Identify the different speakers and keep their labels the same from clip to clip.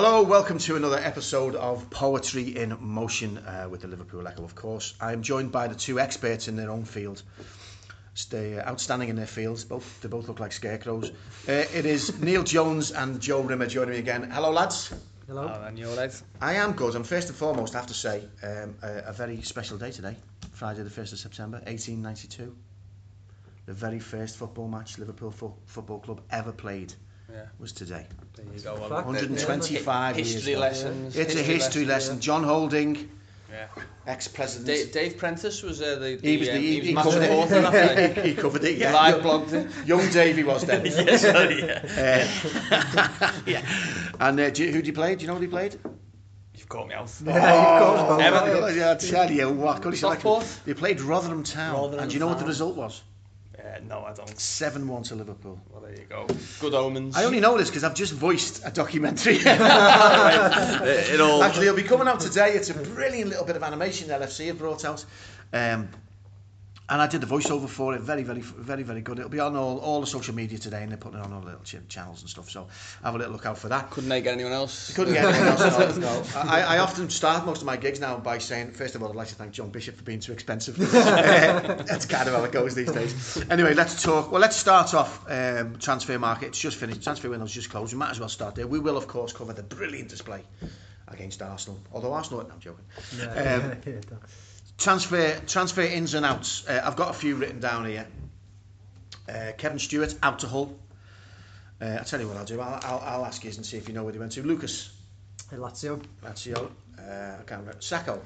Speaker 1: Hello, welcome to another episode of Poetry in Motion uh, with the Liverpool Echo, of course. I'm joined by the two experts in their own field. Stay uh, outstanding in their fields. Both they both look like scarecrows. Uh, it is Neil Jones and Joe Rimmer joining me again. Hello, lads.
Speaker 2: Hello.
Speaker 3: Oh, and you're.
Speaker 1: I am good. And first and foremost, I have to say, um, a, a very special day today, Friday the 1st of September, 1892. The very first football match Liverpool fo- Football Club ever played
Speaker 3: Yeah,
Speaker 1: was today.
Speaker 3: there you go. Well,
Speaker 1: 125 years
Speaker 3: history lessons.
Speaker 1: It's a history lesson. John Houlding,
Speaker 3: Yeah.
Speaker 1: ex-president.
Speaker 3: Dave, Dave Prentice was uh, the, the,
Speaker 1: He was the-
Speaker 3: um,
Speaker 1: he-
Speaker 3: he was
Speaker 1: he covered it.
Speaker 3: reporter that
Speaker 1: he covered it, yeah.
Speaker 3: live blogged it.
Speaker 1: Young Davey was then.
Speaker 3: yes, sorry, yeah.
Speaker 1: Uh, yeah. And uh, do you, who did he play? Do you know what he played?
Speaker 3: You've caught me out.
Speaker 1: Oh,
Speaker 3: Everton.
Speaker 1: yeah, I tell you what. God, he's like-
Speaker 3: Stockport?
Speaker 1: They played Rotherham Town.
Speaker 3: Rotherham
Speaker 1: and do you know what the result was?
Speaker 3: No, I don't.
Speaker 1: 7-1 to Liverpool.
Speaker 3: Well, there you go. Good omens.
Speaker 1: I only know this because I've just voiced a documentary.
Speaker 3: it, it all.
Speaker 1: Actually, it'll be coming out today. It's a brilliant little bit of animation the LFC have brought out. Um, and I did the voiceover for it. Very, very, very, very good. It'll be on all, all the social media today, and they're putting it on all the little ch- channels and stuff. So have a little look out for that.
Speaker 3: Couldn't they get anyone else?
Speaker 1: Couldn't get anyone else. No, no. I, I often start most of my gigs now by saying, first of all, I'd like to thank John Bishop for being too expensive. That's kind of how it goes these days. Anyway, let's talk. Well, let's start off um, transfer market. It's just finished. Transfer window's just closed. We might as well start there. We will, of course, cover the brilliant display against Arsenal. Although Arsenal, no, I'm joking. Um, transfer transfer ins and outs. Uh, I've got a few written down here. Uh, Kevin Stewart out to Hull. Uh, I'll tell you what I'll do. I'll, I'll, I'll ask you and see if you know where he went to. Lucas.
Speaker 2: Lazio,
Speaker 1: Lazio. Uh, I can't remember. Sakho.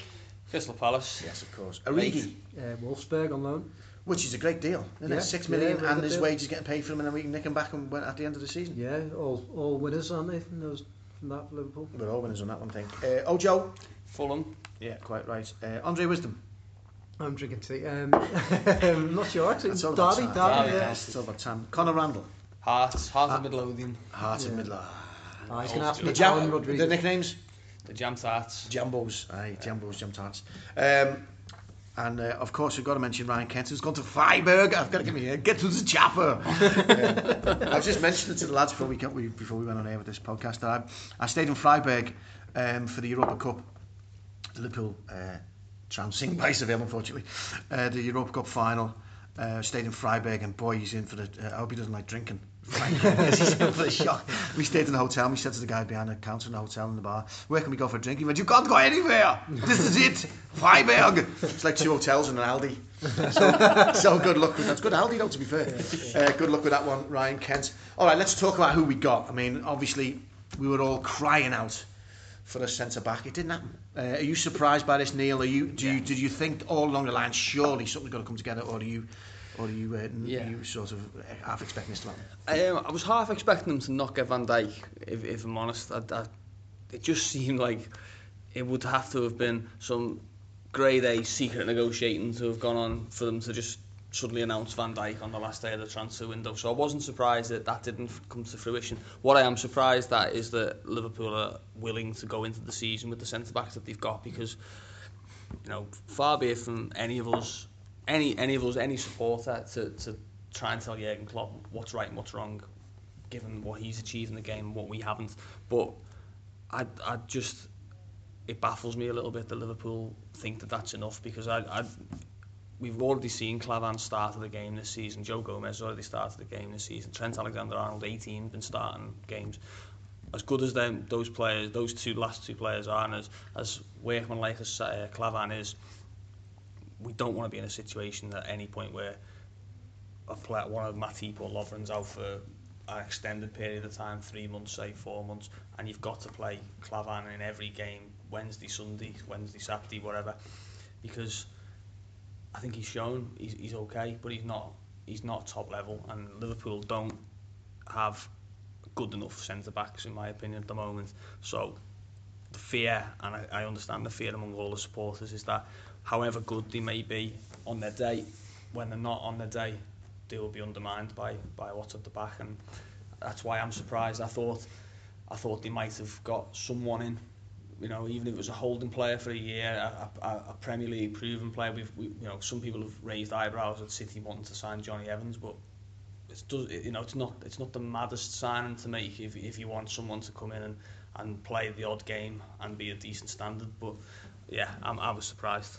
Speaker 3: Crystal Palace.
Speaker 1: Yes, of course. Origi,
Speaker 2: uh, Wolfsburg on loan.
Speaker 1: which is a great deal. Isn't
Speaker 2: Yeah,
Speaker 1: it? Six
Speaker 2: yeah,
Speaker 1: and his
Speaker 2: deal.
Speaker 1: wages getting paid for him and then we can nick him back and when- at the end of the season.
Speaker 2: Yeah, all all winners, aren't they? Those from that Liverpool.
Speaker 1: We're all winners on that one thing. Uh, Ojo.
Speaker 3: Fulham.
Speaker 1: Yeah, quite right. Uh, Andre Wisdom.
Speaker 2: I'm drinking tea. Um, I'm not sure actually.
Speaker 1: That's all about
Speaker 2: Derby,
Speaker 1: Sam.
Speaker 2: Derby,
Speaker 3: Derby,
Speaker 2: yeah.
Speaker 1: It's all about Tam. Connor Randall.
Speaker 3: Hearts. Hearts
Speaker 1: Ah.
Speaker 3: of Midlothian.
Speaker 1: Heart of
Speaker 2: Yeah.
Speaker 1: Midland.
Speaker 2: Ah, he's going to have to
Speaker 1: The,
Speaker 2: be
Speaker 1: jam-
Speaker 2: Alan
Speaker 1: the nicknames?
Speaker 3: The Jam Tarts.
Speaker 1: Jambos. Aye, Jambos, Jam Tarts. Um, and uh, of course, we've got to mention Ryan Kent, who's gone to Freiburg. I've got to get me here. Get to the chopper. Um, I've just mentioned it to the lads before we, got, we before we went on air with this podcast that I, I stayed in Freiburg um, for the Europa Cup. The Liverpool uh, trouncing by Seville, unfortunately. Uh, the Europa Cup final. Uh, stayed in Freiburg, and boy, he's in for the. Uh, I hope he doesn't like drinking. Frank, he's in for shock. We stayed in the hotel. and We said to the guy behind the counter in the hotel in the bar, "Where can we go for a drink?" He went, "You can't go anywhere. This is it, Freiburg." It's like two hotels and an Aldi. So, so good luck with that. It's good Aldi though, to be fair. Uh, good luck with that one, Ryan Kent. All right, let's talk about who we got. I mean, obviously, we were all crying out for a centre back. It didn't happen. Uh, are you surprised by this, Neil? Are you? Do you? Did you think all along the line, surely something's got to come together, or are you? Or are you, uh,
Speaker 3: Yeah.
Speaker 1: you sort of uh, half expecting this to happen?
Speaker 3: Um, I was half expecting them to not get Van Dijk, if, if I'm honest. I, I, it just seemed like it would have to have been some grade A secret negotiating to have gone on for them to just suddenly announce Van Dijk on the last day of the transfer window. So I wasn't surprised that that didn't come to fruition. What I am surprised at is that Liverpool are willing to go into the season with the centre backs that they've got because you know, far be it from any of us, any any of us, any supporter to, to try and tell Jurgen Klopp what's right and what's wrong, given what he's achieved in the game and what we haven't. But I I just it baffles me a little bit that Liverpool think that that's enough because I I we've already seen Klavan start of the game this season. Joe Gomez already started the game this season. Trent Alexander-Arnold, 18, been starting games. As good as them, those players, those two last two players are, and as as workmanlike as uh, Klavan is, we don't want to be in a situation at any point where a player, one of Matip or Lovren's out for an extended period of time, three months, say four months, and you've got to play Klavan in every game, Wednesday, Sunday, Wednesday, Saturday, whatever, because I think he's shown he's, he's okay, but he's not he's not top level, and Liverpool don't have good enough centre backs in my opinion at the moment. So the fear, and I, I understand the fear among all the supporters, is that however good they may be on their day, when they're not on their day, they will be undermined by by what's at the back, and that's why I'm surprised. I thought I thought they might have got someone in, you know, even if it was a holding player for a year, a, a, a Premier League proven player. We've, we, you know, some people have raised eyebrows at City wanting to sign Johnny Evans, but it's does you know it's not it's not the maddest signing to make if if you want someone to come in and and play the odd game and be a decent standard. But yeah, I'm, I was surprised.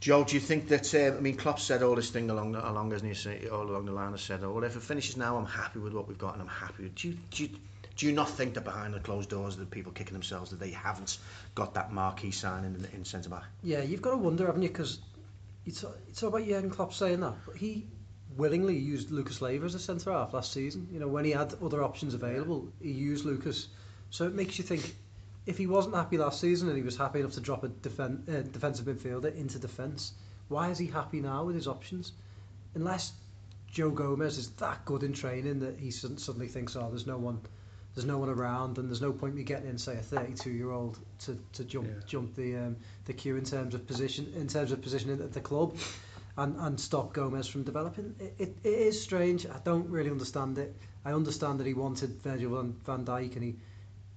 Speaker 1: Joe, do you think that? Uh, I mean, Klopp said all this thing along, the, along as he all along the line. Has said, "Oh, well, if it finishes now, I'm happy with what we've got, and I'm happy." Do you, do you, do you not think that behind the closed doors, the people kicking themselves that they haven't got that marquee signing in, in centre back?
Speaker 2: Yeah, you've got to wonder, haven't you? Because it's it's about Jurgen Klopp saying that, but he willingly used Lucas Leiva as a centre half last season. You know, when he had other options available, he used Lucas. So it makes you think if he wasn't happy last season and he was happy enough to drop a defen- uh, defensive midfielder into defence, why is he happy now with his options? Unless Joe Gomez is that good in training that he suddenly thinks, oh, there's no one, there's no one around, and there's no point me getting in, say, a 32-year-old to, to jump
Speaker 3: Yeah.
Speaker 2: jump the um, the queue in terms of position in terms of positioning at the club, and and stop Gomez from developing. It, it, it is strange. I don't really understand it. I understand that he wanted Virgil van, van Dijk and he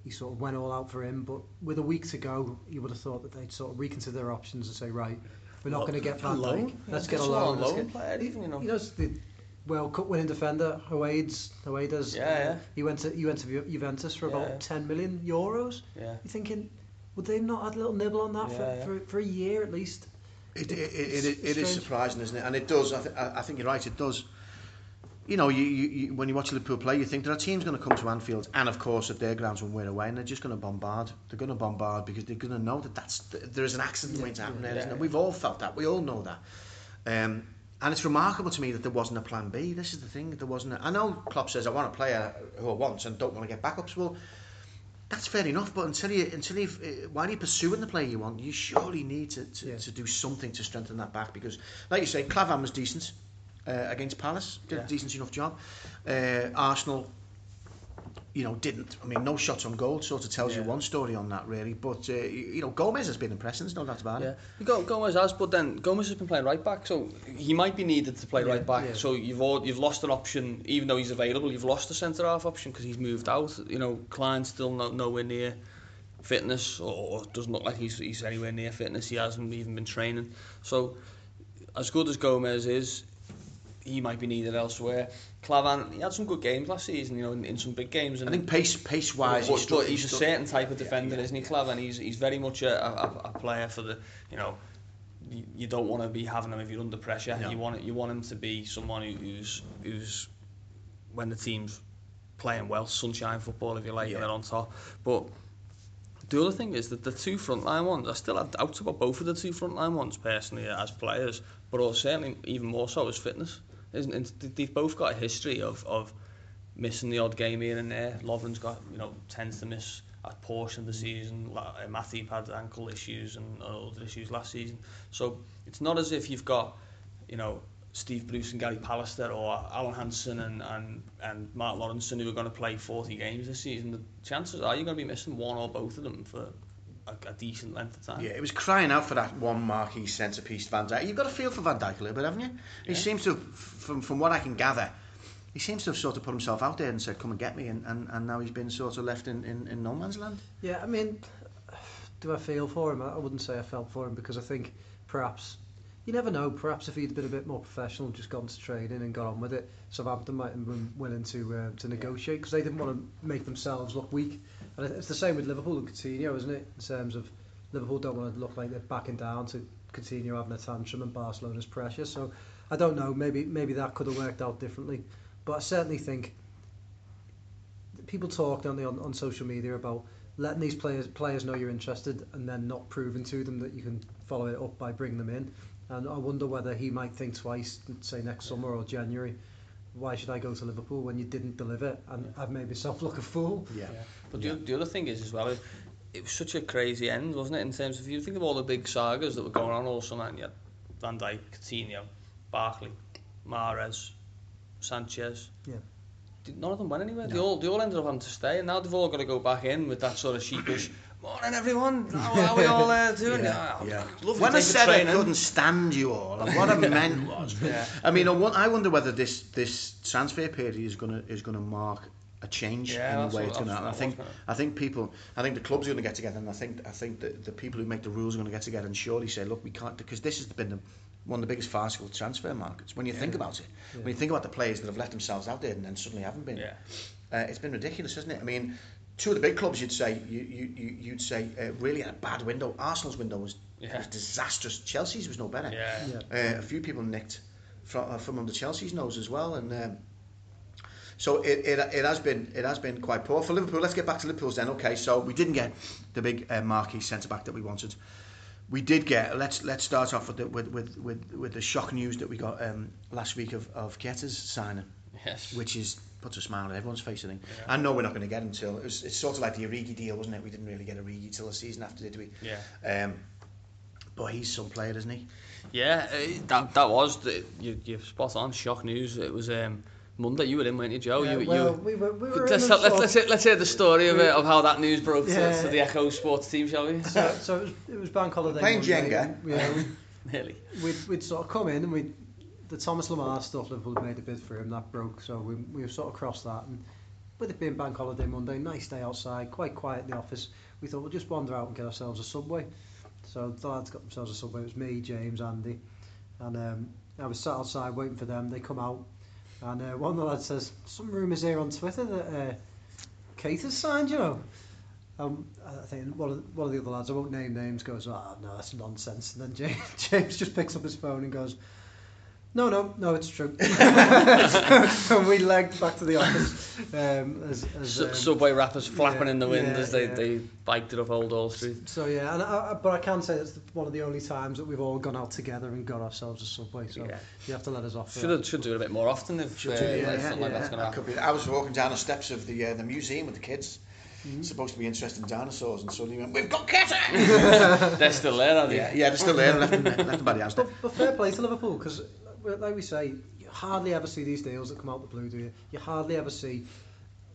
Speaker 2: he sort of went all out for him, but with a week to go, you would have thought that they'd sort of reconsider their options and say, right, we're not
Speaker 3: Well,
Speaker 2: going to get
Speaker 3: a
Speaker 2: Van
Speaker 3: loan.
Speaker 2: Dijk. Let's get a loan. Let's
Speaker 3: loan
Speaker 2: get,
Speaker 3: player, even, you know.
Speaker 2: You know, it's the World Cup winning defender, Huaids, Huaidas.
Speaker 3: Yeah, yeah.
Speaker 2: Uh, he went to he went to Juventus for about
Speaker 3: Yeah.
Speaker 2: 10 million euros.
Speaker 3: Yeah.
Speaker 2: You're thinking, would they not had a little nibble on that
Speaker 3: Yeah,
Speaker 2: for,
Speaker 3: yeah.
Speaker 2: for for a year at least?
Speaker 1: It, it, it,
Speaker 2: It's-
Speaker 1: it,
Speaker 2: it's
Speaker 1: it is
Speaker 2: strange.
Speaker 1: surprising, isn't it? And it does. I, th- I I think you're right. It does. You know, you, you, you, when you watch Liverpool play, you think there are teams going to come to Anfield, and of course at their grounds when we're away, and they're just going to bombard. They're going to bombard because they're going to know that that's there is an accident waiting to happen there, isn't
Speaker 3: yeah.
Speaker 1: it? We've all felt that. We all know that. Um, and it's remarkable to me that there wasn't a plan B. This is the thing. There wasn't. A, I know Klopp says I want a player who I want and don't want to get backups. Well, that's fair enough. But until you, until you, uh, while you're pursuing the player you want, you surely need to, to,
Speaker 2: Yeah.
Speaker 1: to do something to strengthen that back because, like you say, Klavan was decent uh, against Palace, did
Speaker 3: Yeah.
Speaker 1: a decent enough job. Uh, Arsenal, you know, didn't. I mean, no shots on goal sort of tells you one story on that really. But uh, you know, Gomez has been impressive. There's no doubt about
Speaker 3: Yeah,
Speaker 1: it.
Speaker 3: you got Gomez has, but then Gomez has been playing right back, so he might be needed to play
Speaker 2: Yeah,
Speaker 3: right back.
Speaker 2: yeah.
Speaker 3: So you've all, you've lost an option, even though he's available. You've lost the centre half option because he's moved out. You know, Klein's still no, nowhere near fitness, or, or doesn't look like he's he's anywhere near fitness. He hasn't even been training. So as good as Gomez is, he might be needed elsewhere. Klavan, he had some good games last season, you know, in, in some big games.
Speaker 1: I think pace pace wise,
Speaker 3: but,
Speaker 1: he's,
Speaker 3: but he's a certain type of defender,
Speaker 1: yeah,
Speaker 3: isn't he,
Speaker 1: yeah.
Speaker 3: Clav? And he's he's very much a, a, a player for the you know. You, you don't want to be having him if you're under pressure.
Speaker 1: No.
Speaker 3: You want you want him to be someone who, who's who's when the team's playing well, sunshine football if you like,
Speaker 1: Yeah.
Speaker 3: and they're on top. But the other thing is that the two frontline ones, I still have doubts about both of the two frontline ones personally as players, but also certainly even more so as fitness. Isn't it? They've both got a history of, of missing the odd game here and there. Lovren's got, you know, tends to miss a portion of the season. Uh, Matip had ankle issues and other issues last season. So it's not as if you've got, you know, Steve Bruce and Gary Pallister or Alan Hansen and, and, and Mark Lawrenson who are going to play 40 games this season. The chances are you're going to be missing one or both of them for a, a decent length of time.
Speaker 1: Yeah, it was crying out for that one marquee centrepiece, Van Dijk. You've got to feel for Van Dijk a little bit, haven't you? He
Speaker 3: Yeah.
Speaker 1: seems to, have, from from what I can gather, he seems to have sort of put himself out there and said, "Come and get me," and, and, and now he's been sort of left in, in, in no man's land.
Speaker 2: Yeah, I mean, do I feel for him? I I wouldn't say I felt for him because I think perhaps you never know. Perhaps if he'd been a bit more professional, and just gone to training and got on with it, Southampton might have been willing to uh, to negotiate because they didn't want to make themselves look weak. And it's the same with Liverpool and Coutinho, isn't it? In terms of Liverpool don't want to look like they're backing down to Coutinho having a tantrum and Barcelona's pressure. So I don't know. Maybe maybe that could have worked out differently. But I certainly think people talk, don't they, on, on social media about letting these players players know you're interested and then not proving to them that you can follow it up by bringing them in. And I wonder whether he might think twice, say next summer or January, why should I go to Liverpool when you didn't deliver and yeah. I've made myself look a fool?
Speaker 1: Yeah.
Speaker 3: yeah. But the,
Speaker 1: yeah.
Speaker 3: the other thing is as well, it was such a crazy end, wasn't it? In terms of, you think of all the big sagas that were going on all summer, and you had Van Dijk, Coutinho, Barkley, Mares, Sanchez.
Speaker 2: Yeah.
Speaker 3: None of them went anywhere.
Speaker 1: No.
Speaker 3: They all they all ended up having to stay, and now they've all got to go back in with that sort of sheepish. Morning, everyone. How are we all uh, doing?
Speaker 1: Yeah,
Speaker 3: Ah,
Speaker 1: yeah. When I said I couldn't stand you all, and what I meant was,
Speaker 3: Yeah.
Speaker 1: I mean, I won- I wonder whether this this transfer period is gonna is gonna mark a change
Speaker 3: Yeah,
Speaker 1: in the way it's going to happen. I think I think people, I think the clubs are going to get together, and I think I think the, the people who make the rules are going to get together and surely say, look, we can't because this has been the, one of the biggest farcical transfer markets. When you think about it, when you think about the players that have let themselves out there and then suddenly haven't been,
Speaker 3: Yeah.
Speaker 1: uh, it's been ridiculous, isn't it? I mean, two of the big clubs, you'd say, you, you, you you'd say, uh, really had a bad window. Arsenal's window was,
Speaker 3: Yeah.
Speaker 1: was disastrous. Chelsea's was no better.
Speaker 3: Yeah.
Speaker 2: Yeah.
Speaker 1: Uh, a few people nicked from, uh, from under Chelsea's nose as well, and um, so it, it, it has been it has been quite poor for Liverpool. Let's get back to Liverpool's then. Okay, so we didn't get the big uh, marquee centre back that we wanted. We did get. Let's let's start off with the with with, with, with the shock news that we got um, last week of of Keita's signing,
Speaker 3: Yes.
Speaker 1: which is puts a smile on everyone's face. I think. I know we're not going to get him till it was, it's sort of like the Origi deal, wasn't it? We didn't really get Origi till the season after, did we?
Speaker 3: Yeah.
Speaker 1: Um, but he's some player, isn't he?
Speaker 3: Yeah, uh, that that was the you you're spot on. Shock news. It was um, Monday. You were in, weren't you, Joe?
Speaker 2: Yeah,
Speaker 3: you,
Speaker 2: well,
Speaker 3: you,
Speaker 2: we were, we were
Speaker 3: let's,
Speaker 2: in
Speaker 3: let's, let's, hear, let's hear the story of, it, of how that news broke
Speaker 2: Yeah.
Speaker 3: to, to the Echo Sports team, shall we?
Speaker 2: So, so it was, it was bank holiday.
Speaker 1: Playing
Speaker 2: Monday.
Speaker 1: Jenga.
Speaker 2: Yeah, we,
Speaker 3: Nearly.
Speaker 2: we'd, we'd sort of come in and we the Thomas Lemar stuff Liverpool made a bid for him that broke so we we sort of crossed that. And with it being bank holiday Monday nice day outside quite quiet in the office we thought we'll just wander out and get ourselves a subway. So the lads got themselves a subway it was me James Andy and um, I was sat outside waiting for them they come out and uh, one of the lads says some rumours here on Twitter that uh, Keita has signed you know. Um, I think one of, the, one of the other lads, I won't name names, goes, oh, no, that's nonsense. And then James, James just picks up his phone and goes, no, no, no, it's true. and we legged back to the office. Um, as, as, um,
Speaker 3: subway wrappers flapping
Speaker 2: yeah,
Speaker 3: in the wind
Speaker 2: yeah,
Speaker 3: as they,
Speaker 2: yeah.
Speaker 3: they biked it up Old Hall Street.
Speaker 2: so yeah, and I, I, but I can say that's one of the only times that we've all gone out together and got ourselves a subway. So
Speaker 3: Yeah.
Speaker 2: you have to let us off.
Speaker 3: Should have, should do it a bit more often if,
Speaker 1: Should
Speaker 3: uh,
Speaker 1: do,
Speaker 3: like, something like that's going to
Speaker 1: That
Speaker 3: happen.
Speaker 1: could be. I was walking down the steps of the uh, the museum with the kids. Supposed to be interested in dinosaurs, and suddenly went, "We've got Keita!"
Speaker 3: They're still there, aren't they?
Speaker 1: yeah, yeah, they're still there. Left them, left them by the house.
Speaker 2: But, but fair play to Liverpool because, like we say, you hardly ever see these deals that come out the blue, do you? You hardly ever see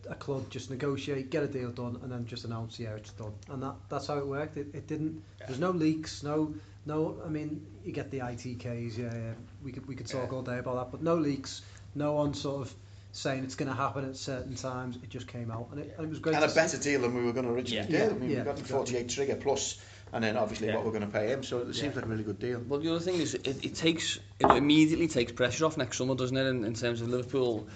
Speaker 2: a club just negotiate, get a deal done, and then just announce, yeah, it's done. And that that's how it worked. It, it didn't. There's no leaks, no no. I mean, you get the ITKs, yeah, yeah. We could we could talk
Speaker 3: Yeah.
Speaker 2: all day about that, but no leaks. No one sort of saying it's going to happen at certain times. It just came out, and it, and it was great.
Speaker 1: And a
Speaker 2: to
Speaker 1: better
Speaker 2: see.
Speaker 1: deal than we were going to originally
Speaker 3: Yeah.
Speaker 1: do. I mean,
Speaker 2: Yeah,
Speaker 1: we got the
Speaker 2: exactly.
Speaker 1: 48 trigger plus, and then obviously
Speaker 3: Yeah.
Speaker 1: what we're going to pay him. So it seems
Speaker 3: Yeah.
Speaker 1: like a really good deal.
Speaker 3: Well, the other thing is, it, it takes it immediately takes pressure off next summer, doesn't it? In, in terms of Liverpool,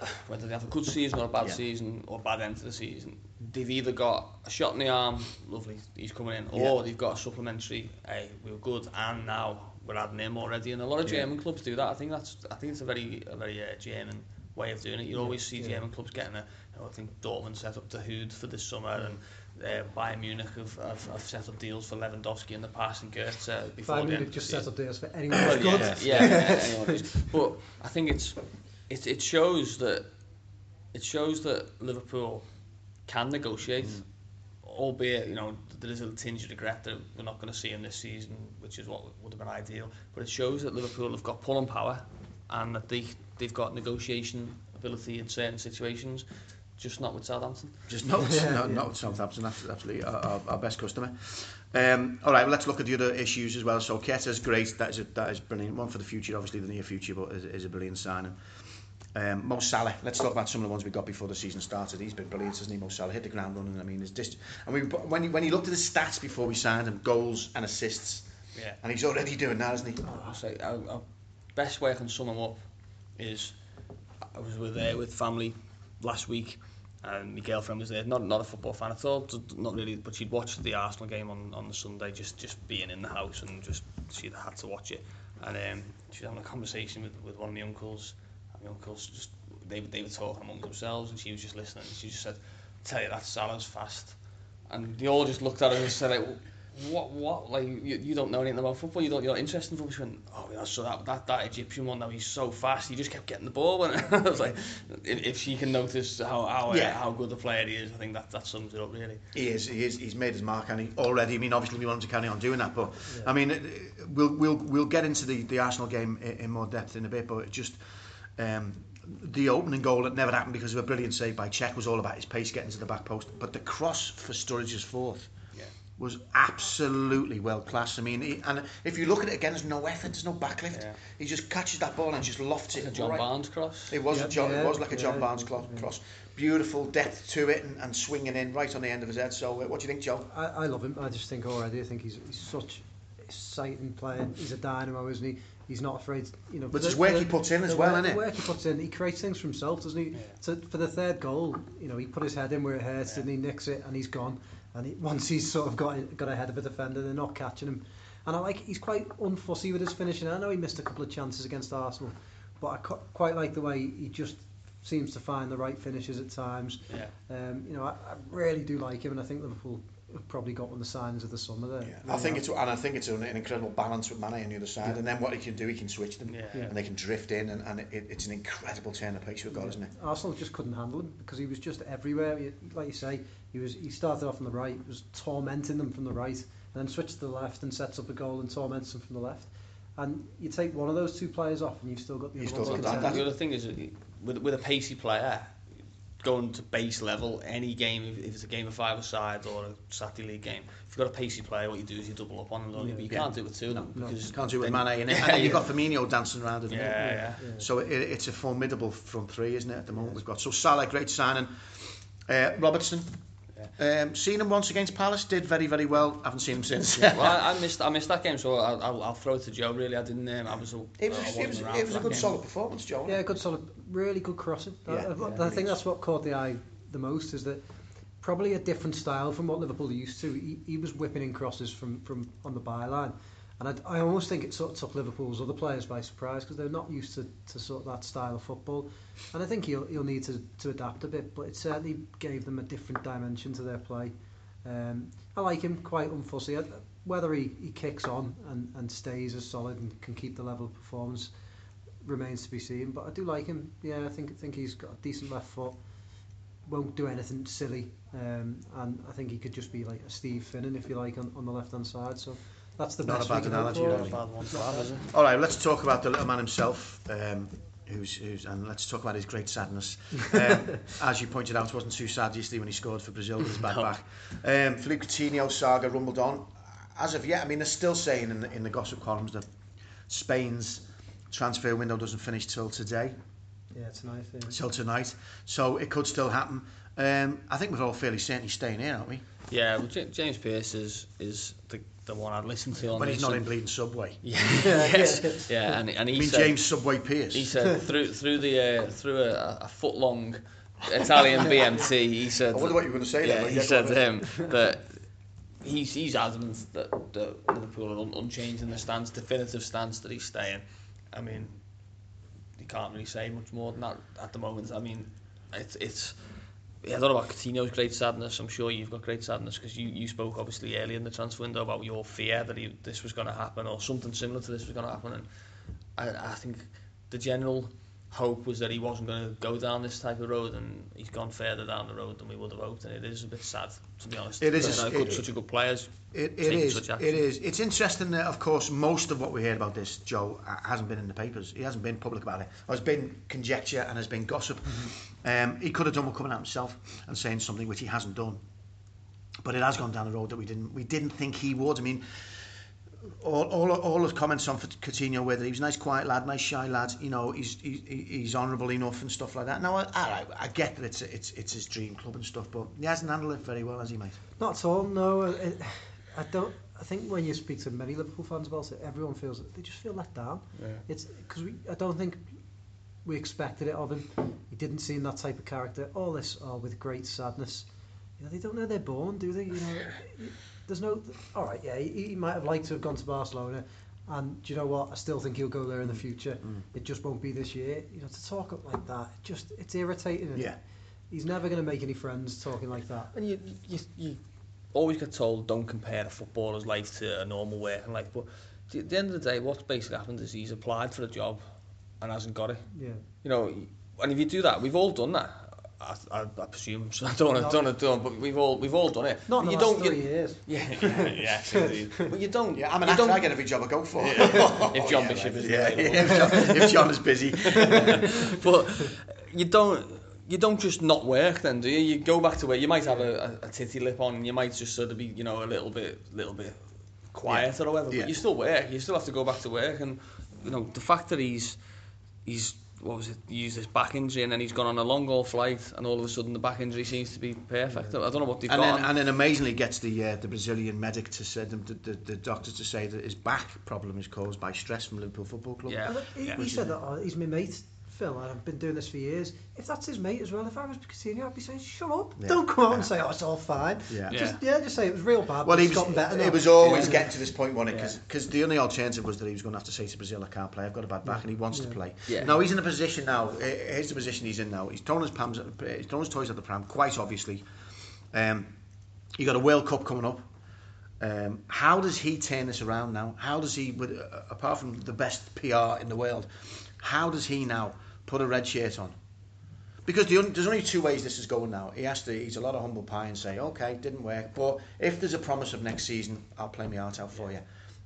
Speaker 3: whether they have a good season or a bad
Speaker 1: Yeah.
Speaker 3: season or a bad end to the season, they've either got a shot in the arm, lovely, he's coming in,
Speaker 1: Yeah.
Speaker 3: or they've got a supplementary, hey, we were good, and now we're adding him already. And a lot of
Speaker 1: Yeah.
Speaker 3: German clubs do that. I think that's I think it's a very a very uh, German way of doing it. You always see
Speaker 2: yeah.
Speaker 3: German clubs getting a. You know, I think Dortmund set up Dahoud for this summer, and uh, Bayern Munich have, have, have set up deals for Lewandowski in the past and Goetze before
Speaker 2: Bayern Munich just set up deals for anyone who's good.
Speaker 3: yeah, yeah, yeah, anyone who's- but I think it's it, it shows that it shows that Liverpool can negotiate, albeit you know there is a tinge of regret that we're not going to see him this season, which is what would have been ideal. But it shows that Liverpool have got pulling power, and that they they've got negotiation ability in certain situations, just not with Southampton.
Speaker 1: Just not, with-
Speaker 2: Yeah,
Speaker 1: not,
Speaker 2: yeah.
Speaker 1: not with Southampton, that's absolutely our, our, our best customer. Um, all right, well, let's look at the other issues as well. So Keita's great, that is, a, that is brilliant. One for the future, obviously the near future, but is, is a brilliant signing. Um, Mo Salah, let's talk about some of the ones we got before the season started. He's been brilliant, hasn't he? Mo Salah hit the ground running. I mean, it's just, and we, when, you, when you looked at his stats before we signed him, goals and assists,
Speaker 3: Yeah.
Speaker 1: and he's already doing that, isn't he?
Speaker 3: I'll say our, our best way I can sum him up is I was with uh, with family last week and my girlfriend was there. Not not a football fan at all not really but she'd watched the Arsenal game on, on the Sunday just just being in the house and just she'd had to watch it. And um, she was having a conversation with, with one of my uncles and my uncles just they, they were talking among themselves and she was just listening and she just said tell you that Salah's fast. And they all just looked at her and said like what what like you, you don't know anything about football you don't you're not interested in football she went oh yeah so that, that that Egyptian one though, he's so fast he just kept getting the ball and I was like if, if she can notice how how,
Speaker 1: Yeah.
Speaker 3: uh, how good the player he is I think that that sums it up really
Speaker 1: He is. He is. He's made his mark, and he already. I mean, obviously, we want him to carry on doing that. But I mean, we'll we'll we'll get into the, the Arsenal game in, in more depth in a bit. But it just um, the opening goal that never happened because of a brilliant save by Cech was all about his pace getting to the back post. But the cross for Sturridge's fourth
Speaker 3: Yeah.
Speaker 1: Was absolutely world class. I mean, he, and if you look at it again, there's no effort, there's no backlift.
Speaker 3: Yeah.
Speaker 1: He just catches that ball and just lofts it.
Speaker 3: A John
Speaker 1: right.
Speaker 3: Barnes cross.
Speaker 1: It was
Speaker 2: Yeah,
Speaker 1: a John,
Speaker 2: yeah,
Speaker 1: it was like a John
Speaker 2: yeah,
Speaker 1: Barnes
Speaker 2: it
Speaker 1: clo-
Speaker 2: was, yeah.
Speaker 1: cross. Beautiful depth to it and, and swinging in right on the end of his head. So, uh, what do you think, Joe?
Speaker 2: I, I love him. I just think already. I do think he's, he's such exciting player. He's a dynamo, isn't he? He's not afraid, you know.
Speaker 1: But
Speaker 2: the-
Speaker 1: his work
Speaker 2: the-
Speaker 1: he puts in as well,
Speaker 2: work,
Speaker 1: innit?
Speaker 2: The work he puts in, he creates things for himself, doesn't he? So for the third goal, you know, he put his head in where it hurts, didn't he? Nicks it, and he's gone. And he, once he's sort of got got ahead of a defender, they're not catching him. And I like he's quite unfussy with his finishing. I know he missed a couple of chances against Arsenal, but I quite like the way he just seems to find the right finishes at times.
Speaker 3: Yeah.
Speaker 2: Um, you know, I, I really do like him, and I think Liverpool have probably got one of the signs of the summer there.
Speaker 1: I think it's and I think it's an, an incredible balance with Mane on the other side, and then what he can do, he can switch them,
Speaker 3: Yeah.
Speaker 2: Yeah.
Speaker 1: and they can drift in, and, and it, it's an incredible turn of pace we've got, isn't it?
Speaker 2: Arsenal just couldn't handle him because he was just everywhere. He, like you say, he was he started off on the right, was tormenting them from the right, and then switched to the left and sets up a goal and torments them from the left. And you take one of those two players off, and you've still got the
Speaker 1: You've
Speaker 2: other
Speaker 1: still
Speaker 2: one.
Speaker 1: got that-
Speaker 2: contend
Speaker 3: the other thing is, with, with a pacey player, going to base level, any game, if, if it's a game of five aside or a Saturday league game, if you've got a pacey player, what you do is you double up on them, don't you? But you
Speaker 1: Yeah.
Speaker 3: can't do it with two of them.
Speaker 2: No, no.
Speaker 1: Can't do it with
Speaker 3: then-
Speaker 1: Mane, and,
Speaker 3: Yeah,
Speaker 1: and then you've got Firmino dancing around in the
Speaker 3: Yeah,
Speaker 1: middle.
Speaker 3: yeah.
Speaker 2: Yeah.
Speaker 1: So it, it's a formidable front three, isn't it? At the moment we've got so Salah, great signing. Uh, Robertson, um, seen him once against Palace, did very very well. Haven't seen him since.
Speaker 3: well, I, I missed I missed that game, so I'll, I'll, I'll throw it to Joe. Really, I didn't. Um, I was.
Speaker 1: It was,
Speaker 3: I
Speaker 1: it
Speaker 3: wasn't
Speaker 1: was,
Speaker 3: around
Speaker 1: it was a good
Speaker 3: game.
Speaker 1: solid performance, Joe.
Speaker 2: Yeah, good solid, really good crossing. I-
Speaker 1: Yeah,
Speaker 2: I,
Speaker 1: yeah,
Speaker 2: I, think that's what caught the eye the most is that probably a different style from what Liverpool are used to. He, he was whipping in crosses from, from on the byline. And I, I almost think it sort of took Liverpool's other players by surprise because they're not used to, to sort of that style of football. And I think he'll, he'll need to, to adapt a bit, but it certainly gave them a different dimension to their play. Um, I like him, quite unfussy. Whether he, he kicks on and, and stays as solid and can keep the level of performance remains to be seen. But I do like him. Yeah, I think think he's got a decent left foot. Won't do anything silly, um, and I think he could just be like a Steve Finnan, if you like, on, on the left hand side. So that's the
Speaker 1: Not
Speaker 2: best
Speaker 1: a bad
Speaker 2: can hope
Speaker 1: analogy,
Speaker 2: for.
Speaker 1: really.
Speaker 3: Bad one to have, is it?
Speaker 1: All right, let's talk about the little man himself. Um, Who's, who's, and let's talk about his great sadness. Um, as you pointed out, it wasn't too sad yesterday when he scored for Brazil with his bad
Speaker 3: No.
Speaker 1: back. Um, Philippe Coutinho saga rumbled on. As of yet, I mean, they're still saying in the, in the gossip columns that Spain's transfer window doesn't finish till today,
Speaker 2: Yeah, tonight. Yeah.
Speaker 1: till tonight. So it could still happen. Um, I think we're all fairly certain he's staying here, aren't we?
Speaker 3: Yeah, well, James Pierce is is the, the one I'd listen to
Speaker 1: When he's not in bleeding Subway.
Speaker 3: Yeah,
Speaker 2: Yeah,
Speaker 3: yes, yeah, and and
Speaker 1: I mean,
Speaker 3: said,
Speaker 1: James Subway Pierce.
Speaker 3: he said through through the uh, through a, a foot long Italian BMT, he said
Speaker 1: I wonder what you were going to say
Speaker 3: yeah,
Speaker 1: there.
Speaker 3: he said to him that he's he's adamant that, that Liverpool are un- unchanged in the stance, definitive stance that he's staying. I mean, you can't really say much more than that at the moment. I mean, it's it's. Yeah, I don't know about Coutinho's great sadness. I'm sure you've got great sadness because you, you spoke obviously earlier in the transfer window about your fear that he, this was going to happen or something similar to this was going to happen. And I, I think the general hope was that he wasn't going to go down this type of road, and he's gone further down the road than we would have hoped. And it is a bit sad, to be honest.
Speaker 1: It is a-
Speaker 3: You know, good-
Speaker 1: it-
Speaker 3: such a good players.
Speaker 1: It, it is. It is. It's interesting that, of course, most of what we heard about this, Joe, hasn't been in the papers. He hasn't been public about it. There's been conjecture and there's been gossip. Um, he could have done what coming out himself and saying something which he hasn't done. But it has gone down the road that we didn't. We didn't think he would. I mean, all, all, all his comments on Coutinho were that he was a nice, quiet lad, nice, shy lad. You know, he's he, he- he's honourable enough and stuff like that. Now, I, I, I get that it's it's it's his dream club and stuff, but he hasn't handled it very well, has he, mate?
Speaker 2: Not at all. No, uh, it, I don't. I think when you speak to many Liverpool fans about it, everyone feels that they just feel let down.
Speaker 3: Yeah.
Speaker 2: It's because we. I don't think we expected it of him. He didn't seem that type of character. All this all with great sadness. You know, they don't know they're born, do they? You know, there's no. All right, yeah, he, he might have liked to have gone to Barcelona. And do you know what? I still think he'll go there in the future. Mm. It just won't be this year. You know, to talk like that, it just it's irritating.
Speaker 1: Yeah.
Speaker 2: He's never going to make any friends talking like that.
Speaker 3: And you, you, you always get told don't compare a footballer's life to a normal working life. But at the end of the day, what's basically happened is he's applied for a job and hasn't got it.
Speaker 2: Yeah.
Speaker 3: You know, and if you do that, we've all done that. I, I, I presume. So I don't want to don't, wanna do it, but we've all we've all done it.
Speaker 2: Not in
Speaker 3: But
Speaker 2: the
Speaker 3: you
Speaker 2: last
Speaker 3: don't.
Speaker 2: three
Speaker 3: You,
Speaker 2: years.
Speaker 3: yeah, yeah, yes. But you don't.
Speaker 1: Yeah, I'm an actor.
Speaker 3: don't-
Speaker 1: I get every job I go for.
Speaker 3: if John
Speaker 1: yeah,
Speaker 3: Bishop
Speaker 1: mate.
Speaker 3: is
Speaker 1: yeah,
Speaker 3: available.
Speaker 1: if, John, if John is busy.
Speaker 3: but you don't you don't just not work then, do you? You go back to where you might have a, a, a titty lip on, and you might just sort of be, you know, a little bit, little bit quieter or whatever.
Speaker 1: Yeah.
Speaker 3: But you still work. You still have to go back to work, and you know the fact that he's he's what was it? He used this back injury, and then he's gone on a long haul flight, and all of a sudden the back injury seems to be perfect. I don't know what they've
Speaker 1: And
Speaker 3: got.
Speaker 1: then, and then amazingly gets the uh, the Brazilian medic to say the, the, the doctor to say that his back problem is caused by stress from Liverpool Football Club.
Speaker 3: Yeah.
Speaker 2: And he,
Speaker 3: yeah.
Speaker 2: he said that oh, he's my mate, Phil, and I've been doing this for years. If that's his mate as well, if I was Coutinho, I'd be saying, shut up.
Speaker 1: Yeah.
Speaker 2: Don't come out and say, oh, it's all fine.
Speaker 1: Yeah.
Speaker 2: Just, yeah, just say it was real bad,
Speaker 1: Well,
Speaker 2: but
Speaker 1: he
Speaker 2: it's
Speaker 1: was,
Speaker 2: gotten better
Speaker 1: it
Speaker 2: now.
Speaker 1: was always
Speaker 2: Yeah.
Speaker 1: getting to this point, wasn't it?
Speaker 3: Yeah.
Speaker 1: Because the only alternative was that he was going to have to say to Brazil, I can't play, I've got a bad back, and he wants to play.
Speaker 3: Yeah.
Speaker 1: Now, he's in a position now, here's the position he's in now. He's throwing his, pams, he's throwing his toys at the pram, quite obviously. Um, you got a World Cup coming up. Um, how does he turn this around now? How does he, with, uh, apart from the best PR in the world, how does he now put a red shirt on? Because the, on- there's only two ways this is going now. He has to, he's a lot of humble pie and say, okay, didn't work, but if there's a promise of next season, I'll play my heart out for you.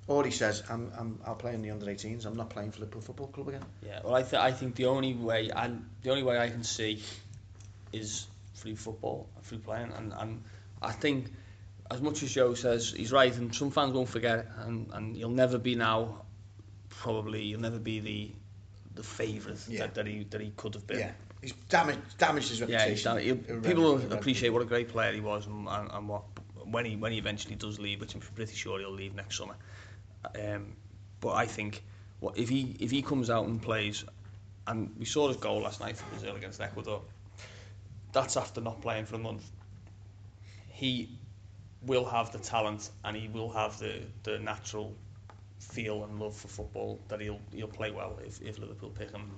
Speaker 1: Or he says, I'm, I'm, I'll play in the under 18s. I'm not playing for Liverpool Football Club again.
Speaker 3: Yeah, well, I, th- I think the only way and the only way I can see is through football, through playing, and, and I think as much as Joe says he's right, and some fans won't forget, and, and he'll never be now, probably you'll never be the the favourite
Speaker 1: Yeah.
Speaker 3: that, that he that he could have been.
Speaker 1: Yeah, he's damaged, damaged his
Speaker 3: Yeah, he's
Speaker 1: reputation.
Speaker 3: done it.
Speaker 1: Irre-
Speaker 3: people will
Speaker 1: irrevocably.
Speaker 3: appreciate what a great player he was and, and, and what when he when he eventually does leave, which I'm pretty sure he'll leave next summer. Um, but I think what if he if he comes out and plays, and we saw his goal last night for Brazil against Ecuador. That's after not playing for a month. He will have the talent and he will have the, the natural feel and love for football that he'll he'll play well if, if Liverpool pick him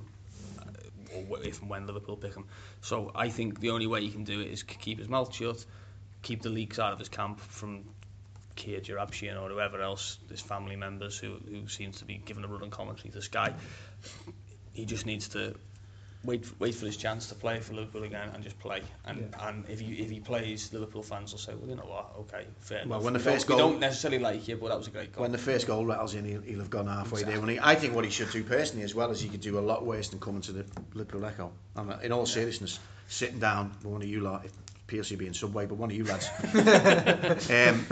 Speaker 3: or if and when Liverpool pick him. So I think the only way he can do it is keep his mouth shut, keep the leaks out of his camp from Kia Joorabchian or whoever else, his family members who, who seems to be giving a run on commentary to Sky. He just needs to wait wait for his chance to play for Liverpool again and just play. And and if he if he plays, Liverpool fans will say, well, you know what, okay, fair
Speaker 1: Well,
Speaker 3: enough.
Speaker 1: when the
Speaker 3: we don't-
Speaker 1: first
Speaker 3: we
Speaker 1: goal-
Speaker 3: don't necessarily like you, but that was a great goal.
Speaker 1: When the first goal rattles in, he'll, he'll have gone halfway there. When he, I think what he should do personally as well is he could do a lot worse than coming to the Liverpool Echo. And uh, in all seriousness, sitting down with one of you lot, PLC being Subway, but one of you lads, um,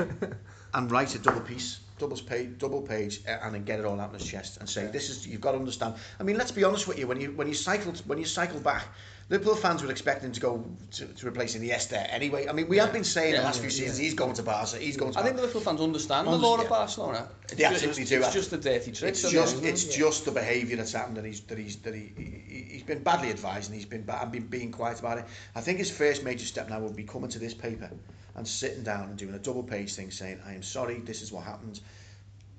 Speaker 1: and write a double piece, double page, double page, and then get it all out in his chest and say, "This is you've got to understand." I mean, let's be honest with you. When you when you cycled when you cycle back. Liverpool fans would expect him to go to, to replace Iniesta anyway. I mean, we have been saying
Speaker 3: Yeah,
Speaker 1: the last few seasons he's going to Barca, he's going to
Speaker 3: I
Speaker 1: Barca.
Speaker 3: think the Liverpool fans understand the law
Speaker 1: yeah.
Speaker 3: of Barcelona. It's
Speaker 1: They absolutely
Speaker 3: it's,
Speaker 1: do.
Speaker 3: It's just a dirty trick.
Speaker 1: It's just
Speaker 3: it?
Speaker 1: it's just the behaviour that's happened that he's that he's that he, he he's been badly advised and he's been and been being quiet about it. I think his first major step now would be coming to this paper and sitting down and doing a double page thing saying I am sorry this is what happened.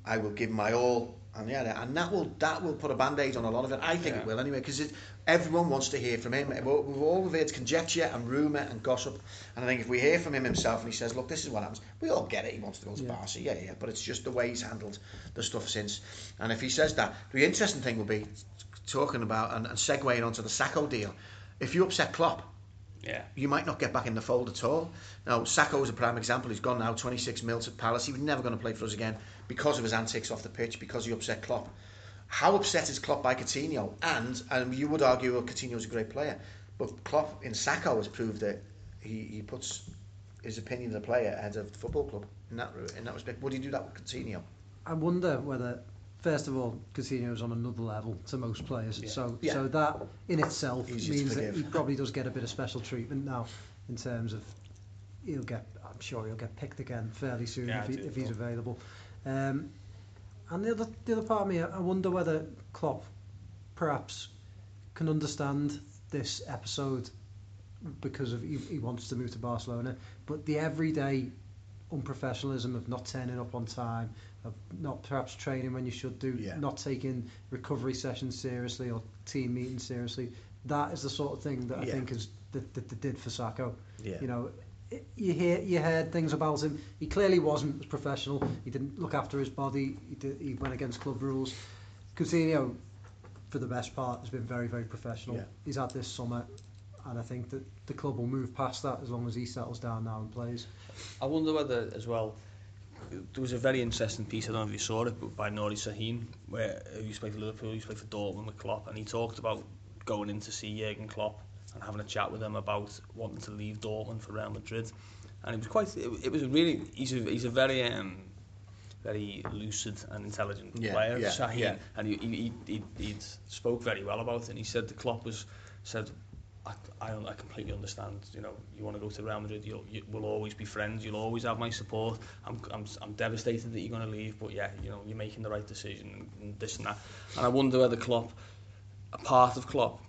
Speaker 1: I will give my all and yeah and that will that will put a band-aid on a lot of it. I think it will anyway because everyone wants to hear from him. We've all- we've all heard conjecture and rumour and gossip and I think if we hear from him himself and he says look this is what happens we all get it he wants to go to
Speaker 2: Yeah.
Speaker 1: Barca yeah yeah but it's just the way he's handled the stuff since and if he says that the interesting thing will be talking about and, and segueing onto the Sakho deal if you upset Klopp
Speaker 3: Yeah.
Speaker 1: you might not get back in the fold at all. Now, Sakho is a prime example. He's gone now 26 mil to Palace. He was never going to play for us again because of his antics off the pitch, because he upset Klopp. How upset is Klopp by Coutinho? And and you would argue, well, Coutinho's a great player, but Klopp in Sakho has proved that he, he puts his opinion of the player ahead of the football club in that in that respect. Would he do that with Coutinho?
Speaker 2: I wonder whether, first of all, Coutinho's on another level to most players.
Speaker 3: Yeah.
Speaker 2: So,
Speaker 1: Yeah.
Speaker 2: so that in itself
Speaker 1: Easier to
Speaker 2: means that he probably does get a bit of special treatment now, in terms of he'll get. I'm sure he'll get picked again fairly soon
Speaker 3: Yeah,
Speaker 2: if, he,
Speaker 3: do
Speaker 2: if he's
Speaker 3: hope.
Speaker 2: available. Um, and the other, the other part of me, I wonder whether Klopp perhaps can understand this episode because of he, he wants to move to Barcelona, but the everyday unprofessionalism of not turning up on time, of not perhaps training when you should do,
Speaker 1: Yeah.
Speaker 2: not taking recovery sessions seriously or team meetings seriously. That is the sort of thing that I
Speaker 1: Yeah.
Speaker 2: think is that, that they did for Sakho.
Speaker 1: Yeah.
Speaker 2: You know, it- you hear you heard things about him. He clearly wasn't as professional. He didn't look after his body. He did, he went against club rules. Coutinho, for the best part, has been very very professional.
Speaker 1: Yeah.
Speaker 2: He's had this summer, and I think that the club will move past that as long as he settles down now and plays.
Speaker 3: I wonder whether, as well, there was a very interesting piece, I don't know if you saw it, but by Nori Sahin, where he used to play for Liverpool, he used to play for Dortmund with Klopp, and he talked about going in to see Jurgen Klopp and having a chat with him about wanting to leave Dortmund for Real Madrid. And it was quite, it, it was a really, he's a, he's a very, um, very lucid and intelligent
Speaker 1: yeah,
Speaker 3: player,
Speaker 1: yeah,
Speaker 3: Sahin,
Speaker 1: yeah.
Speaker 3: and he, he, he, he, he spoke very well about it, and he said the Klopp was, said, I, I, I completely understand. You know, you want to go to Real Madrid, you'll, you will always be friends. You'll always have my support. I'm, I'm, I'm devastated that you're going to leave, but yeah, you know, you're making the right decision and, and this and that. And I wonder whether Klopp, a part of Klopp,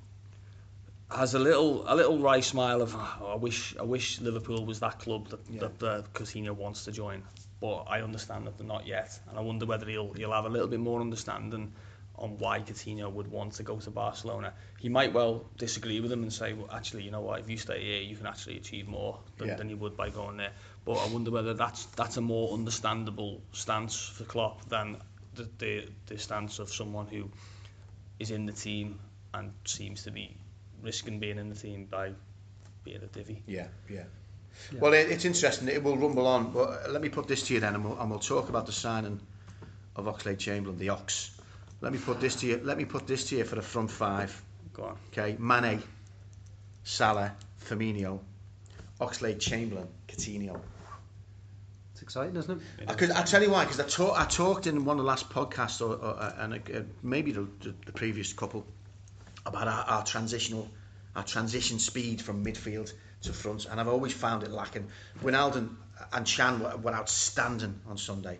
Speaker 3: has a little a little wry smile of oh, I wish I wish Liverpool was that club that
Speaker 1: Yeah.
Speaker 3: that uh, Coutinho wants to join, but I understand that they're not yet, and I wonder whether he'll he'll have a little bit more understanding on why Coutinho would want to go to Barcelona. He might well disagree with him and say, well, actually, you know what, if you stay here, you can actually achieve more than,
Speaker 1: Yeah.
Speaker 3: than you would by going there. But I wonder whether that's that's a more understandable stance for Klopp than the the, the stance of someone who is in the team and seems to be risking being in the team by being a divvy.
Speaker 1: Yeah, yeah.
Speaker 2: Yeah.
Speaker 1: Well, it, it's interesting. It will rumble on. But uh, let me put this to you then, and we'll, and we'll talk about the signing of Oxlade Chamberlain, the Ox. Let me put this to you. Let me put this to you for the front five.
Speaker 3: Go on.
Speaker 1: Okay, Mane, Salah, Firmino, Oxlade Chamberlain, Coutinho.
Speaker 2: It's exciting, isn't it?
Speaker 1: I could, I tell you why, because I, talk, I talked in one of the last podcasts, or, or uh, and uh, maybe the, the, the previous couple, about our, our transitional, our transition speed from midfield to front, and I've always found it lacking. Wijnaldum and Can were, were outstanding on Sunday.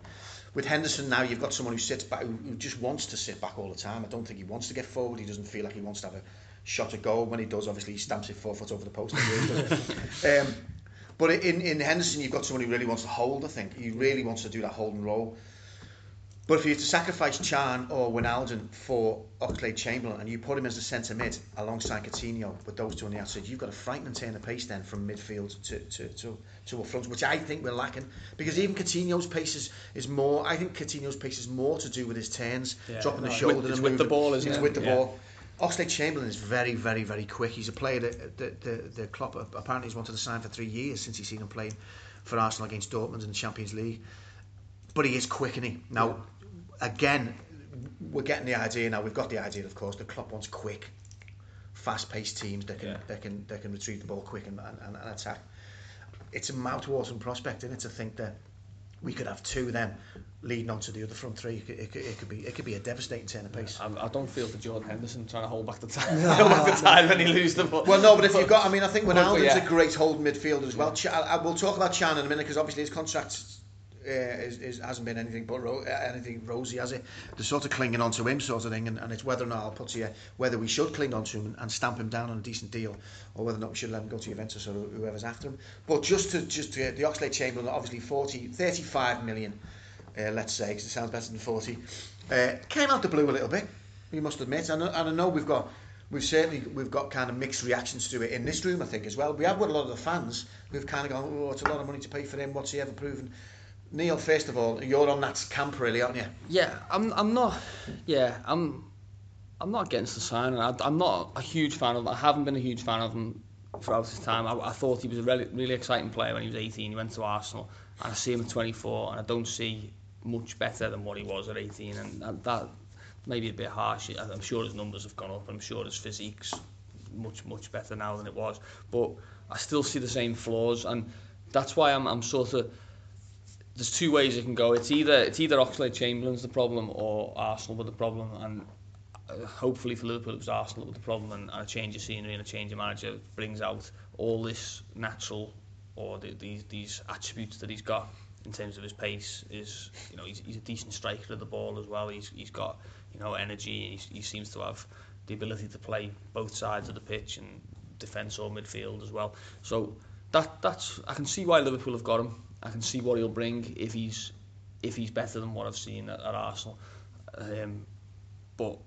Speaker 1: With Henderson now, you've got someone who sits back, who, just wants to sit back all the time. I don't think he wants to get forward. He doesn't feel like he wants to have a shot at goal. When he does, obviously he stamps it four foot over the post. um, but in, in Henderson, you've got someone who really wants to hold, I think. He really wants to do that hold and roll. But if you have to sacrifice Can or Wijnaldum for Oxlade Chamberlain and you put him as a centre mid alongside Coutinho with those two on the outside, you've got a frightening turn of pace then from midfield to, to, to, to a front, which I think we're lacking. Because even Coutinho's pace is, is more, I think Coutinho's pace is more to do with his turns,
Speaker 3: Yeah.
Speaker 1: dropping the
Speaker 3: Right.
Speaker 1: shoulder
Speaker 3: With-
Speaker 1: and
Speaker 3: it's with the ball, isn't
Speaker 1: It's
Speaker 3: it?
Speaker 1: with the
Speaker 3: Yeah.
Speaker 1: ball. Oxlade Chamberlain is very, very, very quick. He's a player that the, the, the Klopp apparently has wanted to sign for three years since he's seen him playing for Arsenal against Dortmund in the Champions League. But he is quick, isn't he? Now, again, we're getting the idea now. We've got the idea, of course. The Klopp wants quick, fast-paced teams that can
Speaker 3: Yeah.
Speaker 1: that can that can retrieve the ball quick and, and, and attack. It's a mouth-watering prospect, isn't it, to think that we could have two of them leading on to the other front three. It could, it could, it could be it could be a devastating turn of pace.
Speaker 3: I, I don't feel for Jordan Henderson trying to hold back the time, hold back the time when he loses the ball.
Speaker 1: Well, no, but if you've got, I mean, I think
Speaker 3: But-
Speaker 1: Wijnaldum's
Speaker 3: yeah.
Speaker 1: a great holding midfielder as well. Ch- I, I, we'll talk about Can in a minute because obviously his contract uh, is, is, hasn't been anything but ro- uh, anything rosy, has it? They're sort of clinging on to him, sort of thing, and, and it's whether or not I'll put to you whether we should cling on to him and, stamp him down on a decent deal, or whether or not we should let him go to Juventus or whoever's after him. But just to just to, the Oxlade Chamberlain, obviously 40, 35 million, uh, let's say, because it sounds better than 40, uh, came out the blue a little bit. We must admit, and, and I know we've got. We've certainly we've got kind of mixed reactions to it in this room, I think, as well. We have got a lot of the fans who've kind of gone, "Oh, it's a lot of money to pay for him. What's he ever proven?" Neil, first of all, you're on that camp, really, aren't you?
Speaker 3: Yeah, I'm. I'm not. Yeah, I'm. I'm not against the signing. I, I'm not a huge fan of. him. I haven't been a huge fan of him throughout his time. I, I thought he was a really, really exciting player when he was 18. He went to Arsenal, and I see him at 24, and I don't see much better than what he was at 18. And that, that may be a bit harsh. I'm sure his numbers have gone up. I'm sure his physique's much, much better now than it was. But I still see the same flaws, and that's why I'm, I'm sort of there's two ways it can go. It's either it's either Oxlade Chamberlain's the problem or Arsenal with the problem, and uh, hopefully for Liverpool it was Arsenal with the problem, and, and a change of scenery and a change of manager brings out all this natural or the, these these attributes that he's got in terms of his pace. Is you know he's, he's a decent striker of the ball as well. He's he's got you know energy. He's, he seems to have the ability to play both sides of the pitch and defence or midfield as well. So that that's I can see why Liverpool have got him. I can see what he'll bring if he's if he's better than what I've seen at, at Arsenal. Um, but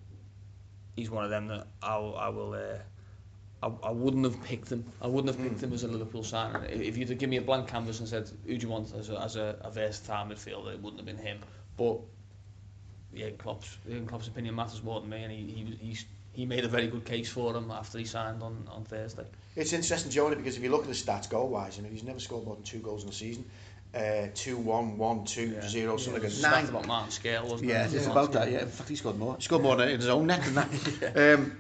Speaker 3: he's one of them that I'll, I will. Uh, I, I wouldn't have picked him. I wouldn't have picked him as a Liverpool signing. If if you'd have given me a blank canvas and said, "Who do you want as a, as a, a versatile midfielder?" It wouldn't have been him. But yeah, Klopp's, Jurgen Klopp's opinion matters more than me, and he, he he's, he made a very good case for him after he signed on, on Thursday.
Speaker 1: It's interesting, Johnny, because if you look at the stats goal-wise, I mean, he's never scored more than two goals in a season. Uh, two, one, one, two,
Speaker 3: Yeah.
Speaker 1: zero, something
Speaker 3: It
Speaker 1: like
Speaker 3: was
Speaker 1: that. Nine.
Speaker 3: about Martin Scale, wasn't
Speaker 1: Yeah,
Speaker 3: it?
Speaker 1: it's about that. Yeah, in fact, he scored more. He scored more in his own net than that. um,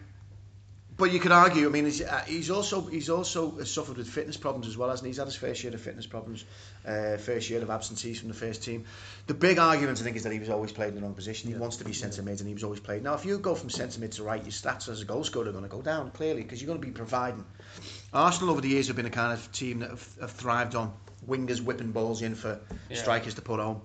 Speaker 1: But you could argue. I mean, he's, uh, he's also he's also suffered with fitness problems as well, hasn't he? He's had his first year of fitness problems, uh, fair share of absentees from the first team. The big argument I think is that he was always played in the wrong position. He wants to be centre mid, and he was always played. Now, if you go from centre mid to right, your stats as a goal scorer are going to go down clearly because you're going to be providing. Arsenal over the years have been a kind of team that have, have thrived on wingers whipping balls in for
Speaker 3: Yeah.
Speaker 1: strikers to put home.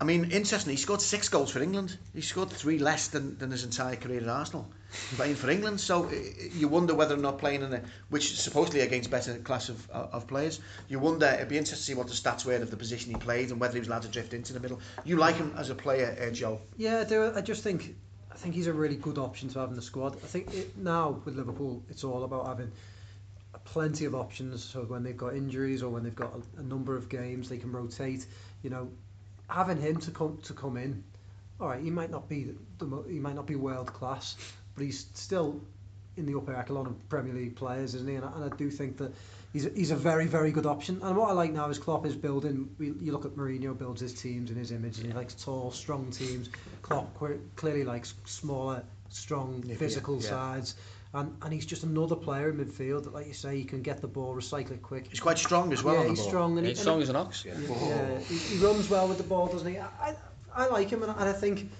Speaker 1: I mean, interestingly, he scored six goals for England. He scored three less than, than his entire career at Arsenal, playing for England. So uh, you wonder whether or not playing in a, which is supposedly against better class of, of players. You wonder, it'd be interesting to see what the stats were of the position he played and whether he was allowed to drift into the middle. You like him as a player, uh, Joe?
Speaker 2: Yeah, I do. I just think I think he's a really good option to have in the squad. I think it, now with Liverpool, it's all about having plenty of options. So when they've got injuries or when they've got a, a number of games, they can rotate. You know, having him to come to come in. All right, he might not be the, the he might not be world class, but he's still in the upper echelon of Premier League players, isn't he? And I, and I do think that he's a, he's a very very good option. And what I like now is Klopp is building. We, you look at Mourinho builds his teams in his image, and he likes tall, strong teams. Klopp clearly likes smaller, strong,
Speaker 1: Yeah,
Speaker 2: physical
Speaker 1: yeah.
Speaker 2: sides. And, and he's just another player in midfield that, like you say, he can get the ball, recycle it quick.
Speaker 1: He's quite strong as well
Speaker 2: yeah,
Speaker 1: on the
Speaker 2: he's
Speaker 1: ball.
Speaker 2: strong. And
Speaker 3: He's
Speaker 2: and
Speaker 3: strong
Speaker 2: he-
Speaker 3: as an ox.
Speaker 1: Yeah.
Speaker 2: yeah, he, he runs well with the ball, doesn't he? I, I, I like him, and, and I think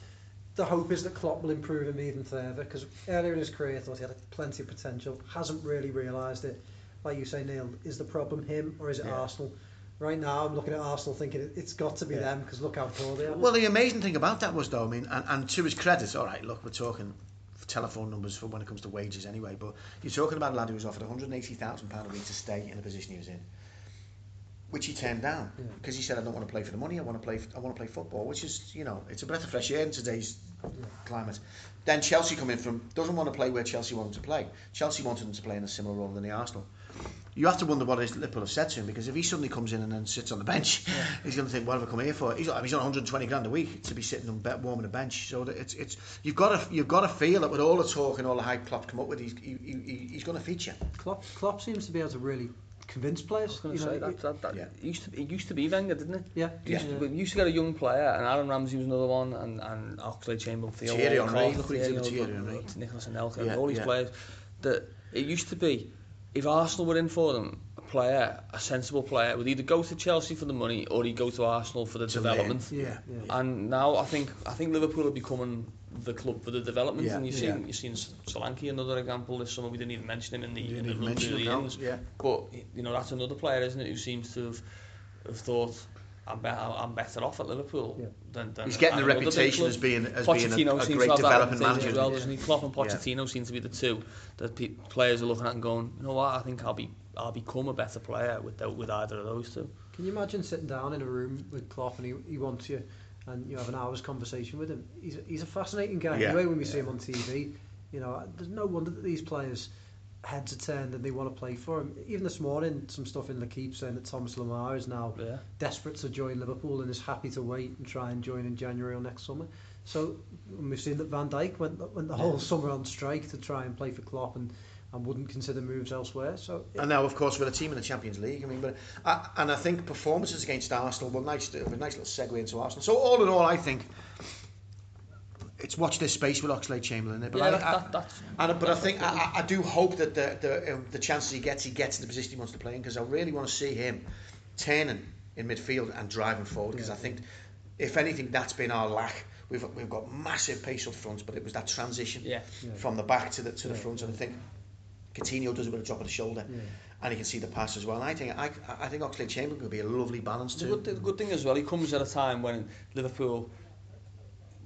Speaker 2: the hope is that Klopp will improve him even further. Because earlier in his career, I thought he had plenty of potential. Hasn't really realised it. Like you say, Neil, is the problem him or is it
Speaker 1: Yeah.
Speaker 2: Arsenal? Right now, I'm looking at Arsenal thinking it- it's got to be
Speaker 1: Yeah.
Speaker 2: them because look how poor they are.
Speaker 1: Well, the amazing thing about that was, though, I mean, and, and to his credit, all right, look, we're talking telephone numbers for when it comes to wages anyway, but you're talking about a lad who was offered £180,000 a week to stay in the position he was in, which he turned down
Speaker 2: Yeah.
Speaker 1: because he said, I don't want to play for the money, I want to play, I want to play football, which is, you know, it's a breath of fresh air in today's climate. Then Chelsea come in from, doesn't want to play where Chelsea wanted to play. Chelsea wanted him to play in a similar role than the Arsenal. You have to wonder what his Liverpool have said to him because if he suddenly comes in and then sits on the bench, he's going to think, "What have I come here for?" He's, he's on 120 grand a week to be sitting on be- warming a bench. So it's it's you've got to you've got to feel that with all the talk and all the hype Klopp come up with, he's he, he, he's going to feature.
Speaker 2: Klopp, Klopp seems to be able to really convince players.
Speaker 3: I was going
Speaker 2: you
Speaker 3: to
Speaker 2: know,
Speaker 3: say that,
Speaker 2: it-
Speaker 3: that, that
Speaker 1: Yeah.
Speaker 3: it used to it used to be Wenger, didn't it?
Speaker 2: yeah,
Speaker 3: It used, to, used to get a young player, and Aaron Ramsey was another one, and, and Oxlade Chamberlain, Theo
Speaker 1: Thierry Henry, look what he did with
Speaker 3: Thierry
Speaker 1: Thierry Henry.
Speaker 3: Nicolas Anelka,
Speaker 1: Yeah,
Speaker 3: all these
Speaker 1: yeah.
Speaker 3: players. That it used to be, if Arsenal were in for them, a player, a sensible player, would either go to Chelsea for the money or he'd go to Arsenal for the
Speaker 1: To
Speaker 3: development.
Speaker 2: yeah, yeah.
Speaker 3: And now I think I think Liverpool are becoming the club for the development,
Speaker 1: Yeah,
Speaker 3: and you've
Speaker 1: yeah.
Speaker 3: you've seen Solanke, another example this summer. We didn't even mention him in the, in the run through
Speaker 1: him
Speaker 3: the ends.
Speaker 1: Yeah.
Speaker 3: But you know that's another player, isn't it, who seems to have, have thought I'm, be- I'm better off at Liverpool
Speaker 2: Yeah.
Speaker 3: than, than
Speaker 1: He's getting
Speaker 3: at
Speaker 1: a
Speaker 3: another big
Speaker 1: reputation as being as being a, a
Speaker 3: seems to
Speaker 1: great
Speaker 3: have that
Speaker 1: development
Speaker 3: reputation
Speaker 1: manager.
Speaker 3: as well, doesn't he? Klopp and
Speaker 1: Yeah.
Speaker 3: Pochettino seem to be the two that pe- players are looking at and going, you know what, I think I'll be I'll become a better player with the, with either of those two.
Speaker 2: Can you imagine sitting down in a room with Klopp and he, he wants you and you have an hour's conversation with him? He's a, he's a fascinating guy
Speaker 1: Yeah,
Speaker 2: anyway when we
Speaker 1: yeah.
Speaker 2: see him on TV. You know, there's no wonder that these players heads are turned and they want to play for him. Even this morning, some stuff in the keep saying that Thomas Lemar is now
Speaker 3: Yeah.
Speaker 2: desperate to join Liverpool and is happy to wait and try and join in January or next summer. So we've seen that Van Dijk went, went the whole summer on strike to try and play for Klopp and, and wouldn't consider moves elsewhere. So
Speaker 1: And now, of course, with a team in the Champions League. I mean, but I, and I think performances against Arsenal were nice. A nice little segue into Arsenal. So all in all, I think it's watch this space with Oxlade Chamberlain. But
Speaker 3: Yeah,
Speaker 1: I,
Speaker 3: that,
Speaker 1: I,
Speaker 3: that's
Speaker 1: and, but I think I, I- I do hope that the the, um, the chances he gets, he gets in the position he wants to play in because I really want to see him turning in midfield and driving forward because I think, if anything, that's been our lack. We've we've got massive pace up front, but it was that transition
Speaker 3: yeah.
Speaker 2: Yeah.
Speaker 1: from the back to the to the
Speaker 2: Yeah.
Speaker 1: front, and I think Coutinho does a bit of drop of the shoulder,
Speaker 2: Yeah.
Speaker 1: and he can see the pass as well. And I think I, I think Oxlade Chamberlain could be a lovely balance
Speaker 3: The
Speaker 1: too.
Speaker 3: good, the good thing as well, he comes at a time when Liverpool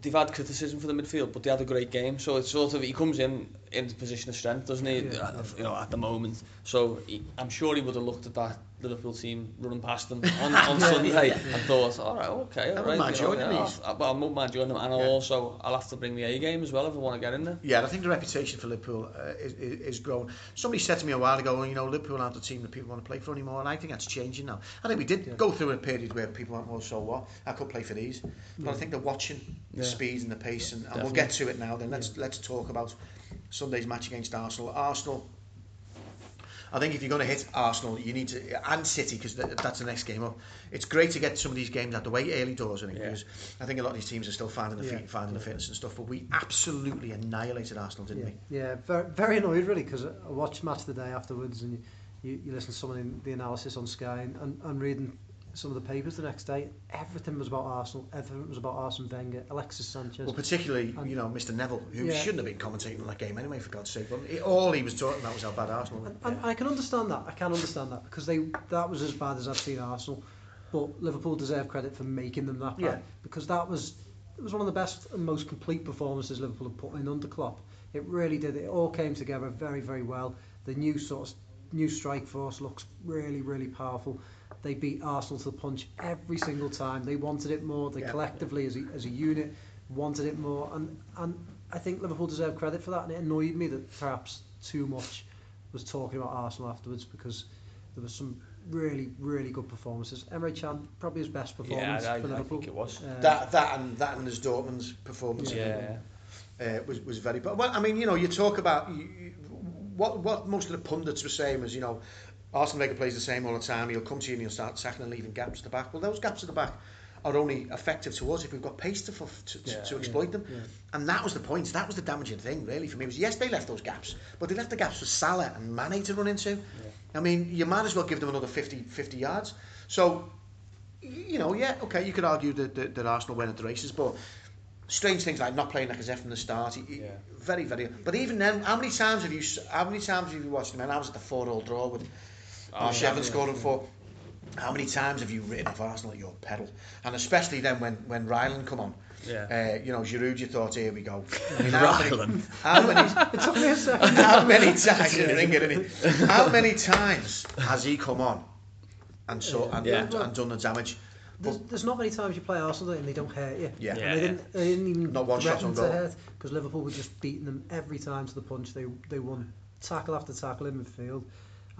Speaker 3: they've had criticism for the midfield, but they had a great game. So it's sort of he comes in in the position of strength, doesn't he?
Speaker 2: Yeah.
Speaker 3: Uh, You know, at the moment. So he, I'm sure he would have looked at that Liverpool team running past them on, on
Speaker 2: Yeah.
Speaker 3: Sunday and thought, all right, okay, all right.
Speaker 1: mind
Speaker 3: you know,
Speaker 1: joining
Speaker 3: yeah. I'll, well, I won't mind joining them, and I'll
Speaker 1: Yeah.
Speaker 3: also I'll have to bring the A game as well if I want to get in there.
Speaker 1: Yeah, I think the reputation for Liverpool uh, is, is, growing. Somebody said to me a while ago, well, you know, Liverpool aren't the team that people want to play for anymore, and I think that's changing now. I think we did
Speaker 2: Yeah.
Speaker 1: go through a period where people went, well, so what? I could play for these, but I think they're watching the
Speaker 3: Yeah.
Speaker 1: speed and the pace, and, and we'll get to it now. Then let's let's talk about Sunday's match against Arsenal. Arsenal. I think if you're going to hit Arsenal, you need to and City because th- that's the next game up. It's great to get some of these games out the way early doors, I think,
Speaker 3: Yeah.
Speaker 1: because I think a lot of these teams are still finding the
Speaker 2: Yeah.
Speaker 1: feet, finding the fitness and stuff. But we absolutely annihilated Arsenal, didn't
Speaker 2: Yeah,
Speaker 1: we?
Speaker 2: yeah, very, very annoyed really because I watched match of the day afterwards and you, you, you listen to some of the, the analysis on Sky and, and, and reading some of the papers the next day. Everything was about Arsenal. Everything was about Arsene Wenger, Alexis Sanchez.
Speaker 1: Well, particularly,
Speaker 2: And-
Speaker 1: you know, Mr. Neville, who
Speaker 2: Yeah.
Speaker 1: shouldn't have been commentating on that game anyway, for God's sake. But he, all he was talking about was how bad Arsenal were.
Speaker 2: And, and I can understand that. I can understand that because they that was as bad as I've seen Arsenal. But Liverpool deserve credit for making them that bad
Speaker 1: Yeah.
Speaker 2: because that was it was one of the best and most complete performances Liverpool have put in under Klopp. It really did. It all came together very very well. The new sort of new strike force looks really really powerful. They beat Arsenal to the punch every single time. They wanted it more. They
Speaker 1: Yeah.
Speaker 2: collectively as a, as a unit wanted it more and and I think Liverpool deserve credit for that and it annoyed me that perhaps too much was talking about Arsenal afterwards because there was some really, really good performances. Emre Can probably his best performance
Speaker 3: I, I
Speaker 2: for Liverpool.
Speaker 3: I think it was.
Speaker 2: Uh,
Speaker 1: That that and that and his Dortmund's performance
Speaker 3: Yeah.
Speaker 1: uh, was was very. But well, I mean, you know, you talk about you, you- what what most of the pundits were saying was, you know, Arsene Wenger plays the same all the time. He'll come to you and he'll start sacking and leaving gaps at the back. Well, those gaps at the back are only effective to us if we've got pace to to,
Speaker 3: Yeah.
Speaker 1: to exploit them.
Speaker 2: yeah.
Speaker 1: And that was the point. That was the damaging thing, really, for me. Was yes, they left those gaps, but they left the gaps for Salah and Mane to run into. I mean, you might as well give them another 50, 50 yards. So, you know, yeah, okay, you could argue that, that, that Arsenal went at the races, but strange things like not playing like Lacazette from the start. he-
Speaker 3: Yeah.
Speaker 1: Very, very. But even then, how many times have you how many times have you watched him? And I was at the four-all draw with
Speaker 3: Oh,
Speaker 1: Arshavin
Speaker 3: yeah.
Speaker 1: scored him for. How many times have you written off Arsenal at your pedal? And especially then when when Ryland come on.
Speaker 3: Yeah.
Speaker 1: Uh, you know, Giroud, you thought, here we go. I mean, how many,
Speaker 3: Ryland.
Speaker 1: how many,
Speaker 2: It took me a second.
Speaker 1: how many times did ring it? How many times has he come on and so and,
Speaker 3: Yeah.
Speaker 1: and, and done the damage?
Speaker 2: There's, there's not many times you play Arsenal and they don't hurt you.
Speaker 1: Yeah.
Speaker 2: And
Speaker 3: Yeah,
Speaker 2: they, didn't, they didn't even
Speaker 1: Not one shot
Speaker 2: threaten
Speaker 1: on
Speaker 2: to
Speaker 1: goal.
Speaker 2: hurt because Liverpool were just beating them every time to the punch. They they won tackle after tackle in midfield,